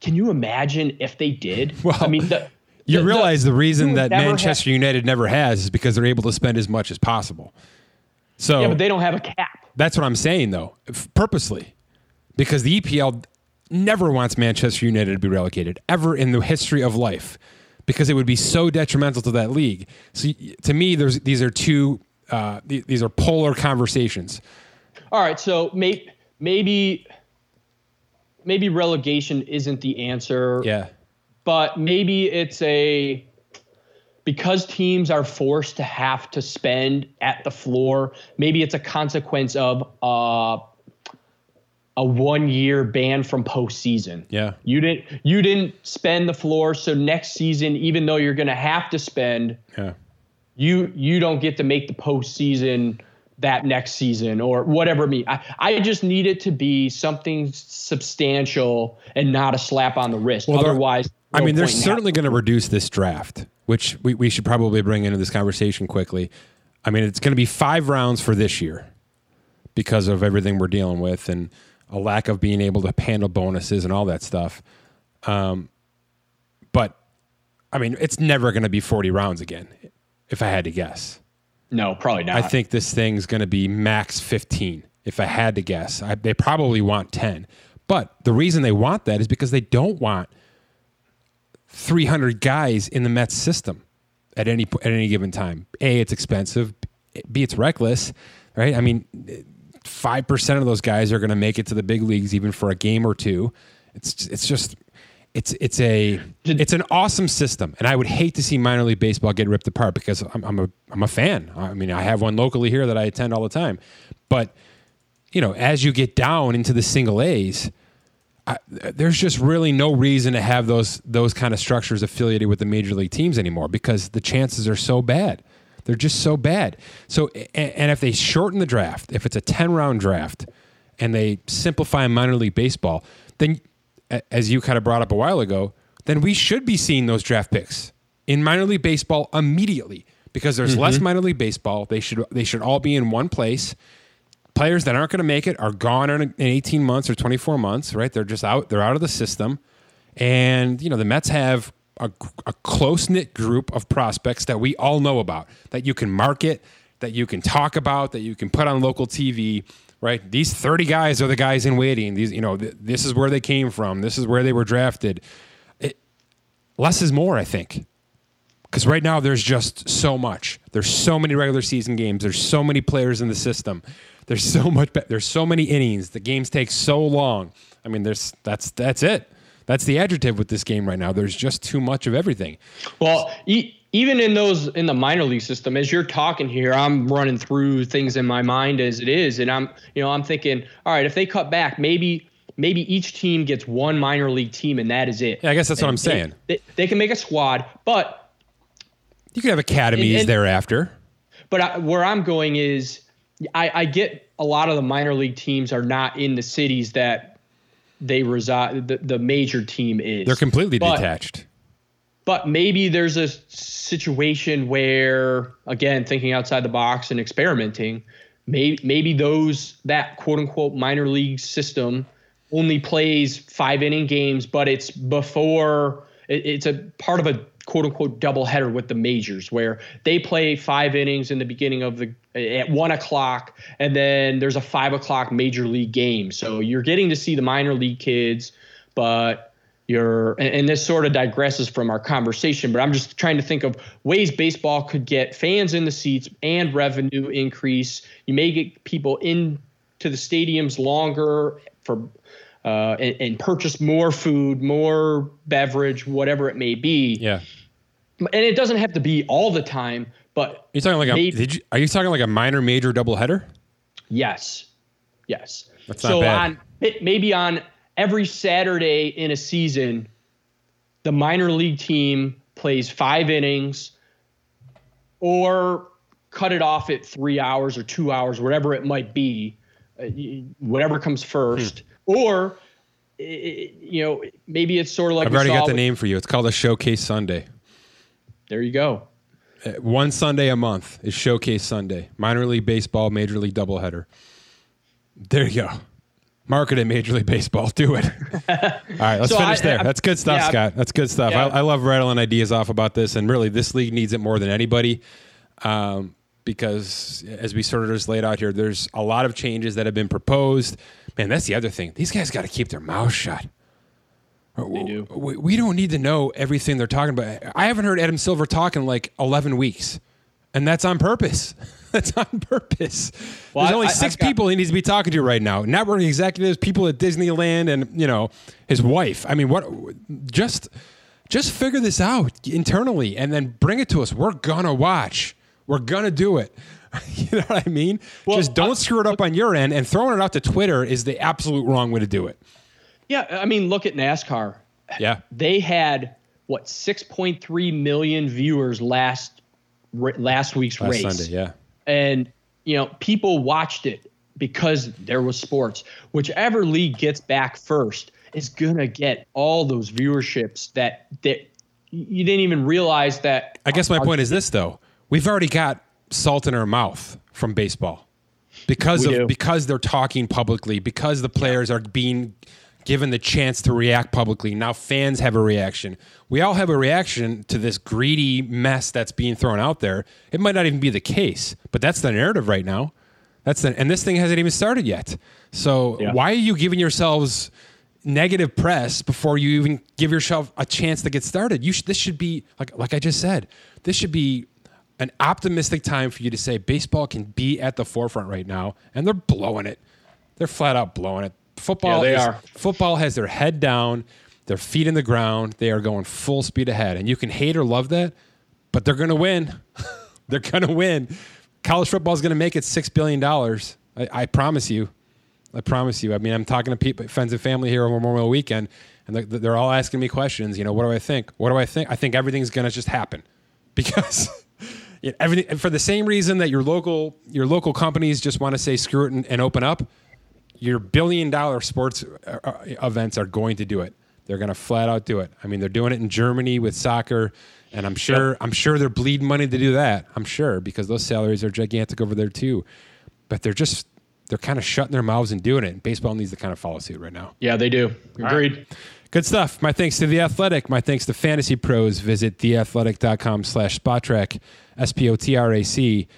can you imagine if they did? Well, I mean, the, You the- realize the reason that Manchester United never has is because they're able to spend as much as possible. So yeah, but they don't have a cap. That's what I'm saying, though, purposely, because the EPL never wants Manchester United to be relegated ever in the history of life, because it would be so detrimental to that league. So to me, there's these are two uh, th- these are polar conversations. All right, so may, maybe maybe relegation isn't the answer. Yeah, But maybe it's a because teams are forced to have to spend at the floor. Maybe it's a consequence of uh, a one year ban from postseason. yeah, You didn't you didn't spend the floor, so next season, even though you're going to have to spend, yeah. you you don't get to make the postseason that next season or whatever means. I, I just need it to be something substantial and not a slap on the wrist. Well, Otherwise, I mean, they're certainly going to reduce this draft, which we, we should probably bring into this conversation quickly. I mean, it's going to be five rounds for this year because of everything we're dealing with and a lack of being able to handle bonuses and all that stuff. Um, but I mean, it's never going to be 40 rounds again, if I had to guess. No, probably not. I think this thing's going to be max 15, if I had to guess. I, they probably want 10. But the reason they want that is because they don't want 300 guys in the Mets system at any at any given time. A, it's expensive. B, it's reckless, right? I mean, five percent of those guys are going to make it to the big leagues, even for a game or two. It's it's just it's it's a it's an awesome system, and I would hate to see minor league baseball get ripped apart because I'm, I'm a I'm a fan. I mean, I have one locally here that I attend all the time, but you know, as you get down into the single A's, I, there's just really no reason to have those those kind of structures affiliated with the major league teams anymore because the chances are so bad. They're just so bad. So, and, if they shorten the draft, if it's a 10 round draft and they simplify minor league baseball, then as you kind of brought up a while ago, then we should be seeing those draft picks in minor league baseball immediately because there's mm-hmm. less minor league baseball. They should they should all be in one place. Players that aren't going to make it are gone in 18 months or 24 months, right? They're just out. They're out of the system. And you know the Mets have a, a close knit group of prospects that we all know about that you can market, that you can talk about, that you can put on local TV. Right, these 30 guys are the guys in waiting. These, you know, th- this is where they came from. This is where they were drafted. It, less is more, I think because right now there's just so much. There's so many regular season games. There's so many players in the system. There's so much. There's so many innings. The games take so long. I mean, there's that's that's it. That's the adjective with this game right now. There's just too much of everything. Well, e- even in those in the minor league system, as you're talking here, I'm running through things in my mind as it is, and I'm you know I'm thinking, all right, if they cut back, maybe maybe each team gets one minor league team and that is it. Yeah, I guess that's and what I'm saying. They, they, can make a squad, but you could have academies and, and, thereafter. But I, where I'm going is, I, I get a lot of the minor league teams are not in the cities that they reside. The, the major team is. They're completely but, detached. But maybe there's a situation where, again, thinking outside the box and experimenting, maybe maybe those that quote unquote minor league system only plays five inning games, but it's before it, it's a part of a quote unquote doubleheader with the majors where they play five innings in the beginning of the at one o'clock and then there's a five o'clock major league game so you're getting to see the minor league kids but you're and, and this sort of digresses from our conversation but i'm just trying to think of ways baseball could get fans in the seats and revenue increase you may get people into the stadiums longer for uh, and, and, purchase more food, more beverage, whatever it may be. Yeah. And it doesn't have to be all the time, but you talking like maybe, a? Did you, are you talking like a minor major doubleheader? Yes. Yes. That's not so bad. on maybe on every Saturday in a season, the minor league team plays five innings, or cut it off at three hours or two hours, whatever it might be, uh, whatever comes first. Hmm or you know maybe it's sort of like I've already got the name for you. It's called a Showcase Sunday. There you go. Uh, one Sunday a month is Showcase Sunday. Minor League Baseball, Major League doubleheader. There you go. Market it, Major League Baseball. Do it. All right, let's so finish I, there. I, That's good stuff, yeah, Scott. That's good stuff. Yeah. I, I, love rattling ideas off about this, and really, this league needs it more than anybody. Um, because as we sort of just laid out here, there's a lot of changes that have been proposed. Man, that's the other thing. These guys got to keep their mouths shut. They do. We don't need to know everything they're talking about. I haven't heard Adam Silver talk in like 11 weeks, and that's on purpose. that's on purpose. Well, There's only I, 6 got, people he needs to be talking to right now. Network executives, people at Disneyland, and you know his wife. I mean, what? Just, just figure this out internally, and then bring it to us. We're gonna watch. We're gonna do it. you know what I mean? Well, Just don't screw it up on your end, and throwing it out to Twitter is the absolute wrong way to do it. Yeah, I mean, look at NASCAR. Yeah, they had what 6.3 million viewers last last week's last race. Sunday, yeah, and you know people watched it because there was sports. Whichever league gets back first is gonna get all those viewerships that that you didn't even realize that. I guess my point is this though we've already got salt in our mouth from baseball because we of do. because they're talking publicly, because the players are being given the chance to react publicly. Now fans have a reaction. We all have a reaction to this greedy mess that's being thrown out there. It might not even be the case, but that's the narrative right now. That's the, and this thing hasn't even started yet. So yeah. why are you giving yourselves negative press before you even give yourself a chance to get started? You sh- this should be like like I just said. This should be an optimistic time for you to say baseball can be at the forefront right now, and they're blowing it. They're flat out blowing it. Football, yeah, they is, are. Football has their head down, their feet in the ground. They are going full speed ahead, and you can hate or love that, but they're going to win. they're going to win. College football is going to make it six billion dollars. I, I, promise you. I promise you. I mean, I'm talking to people, friends and family here on Memorial Weekend, and they're all asking me questions. You know, what do I think? What do I think? I think everything's going to just happen because everything for the same reason that your local your local companies just want to say screw it and, and open up. Your billion dollar sports uh, uh, events are going to do it. They're going to flat out do it. I mean, they're doing it in Germany with soccer, and I'm sure I'm sure they're bleeding money to do that. I'm sure because those salaries are gigantic over there too. But they're just they're kind of shutting their mouths and doing it. And baseball needs to kind of follow suit right now. Yeah, they do. Agreed. Good stuff. My thanks to The Athletic. My thanks to Fantasy Pros. Visit theathletic.com slash Spotrac, S-P-O-T-R-A-C.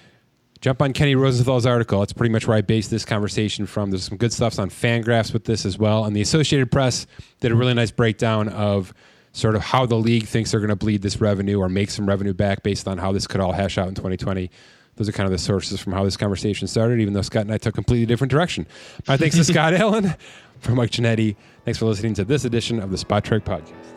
Jump on Kenny Rosenthal's article. That's pretty much where I based this conversation from. There's some good stuff on Fangraphs with this as well. And the Associated Press did a really nice breakdown of sort of how the league thinks they're going to bleed this revenue or make some revenue back based on how this could all hash out in 2020 those are kind of the sources from how this conversation started, even though Scott and I took a completely different direction. My thanks to Scott Allen, from Mike Ginnitti. Thanks for listening to this edition of the Spotrac Podcast.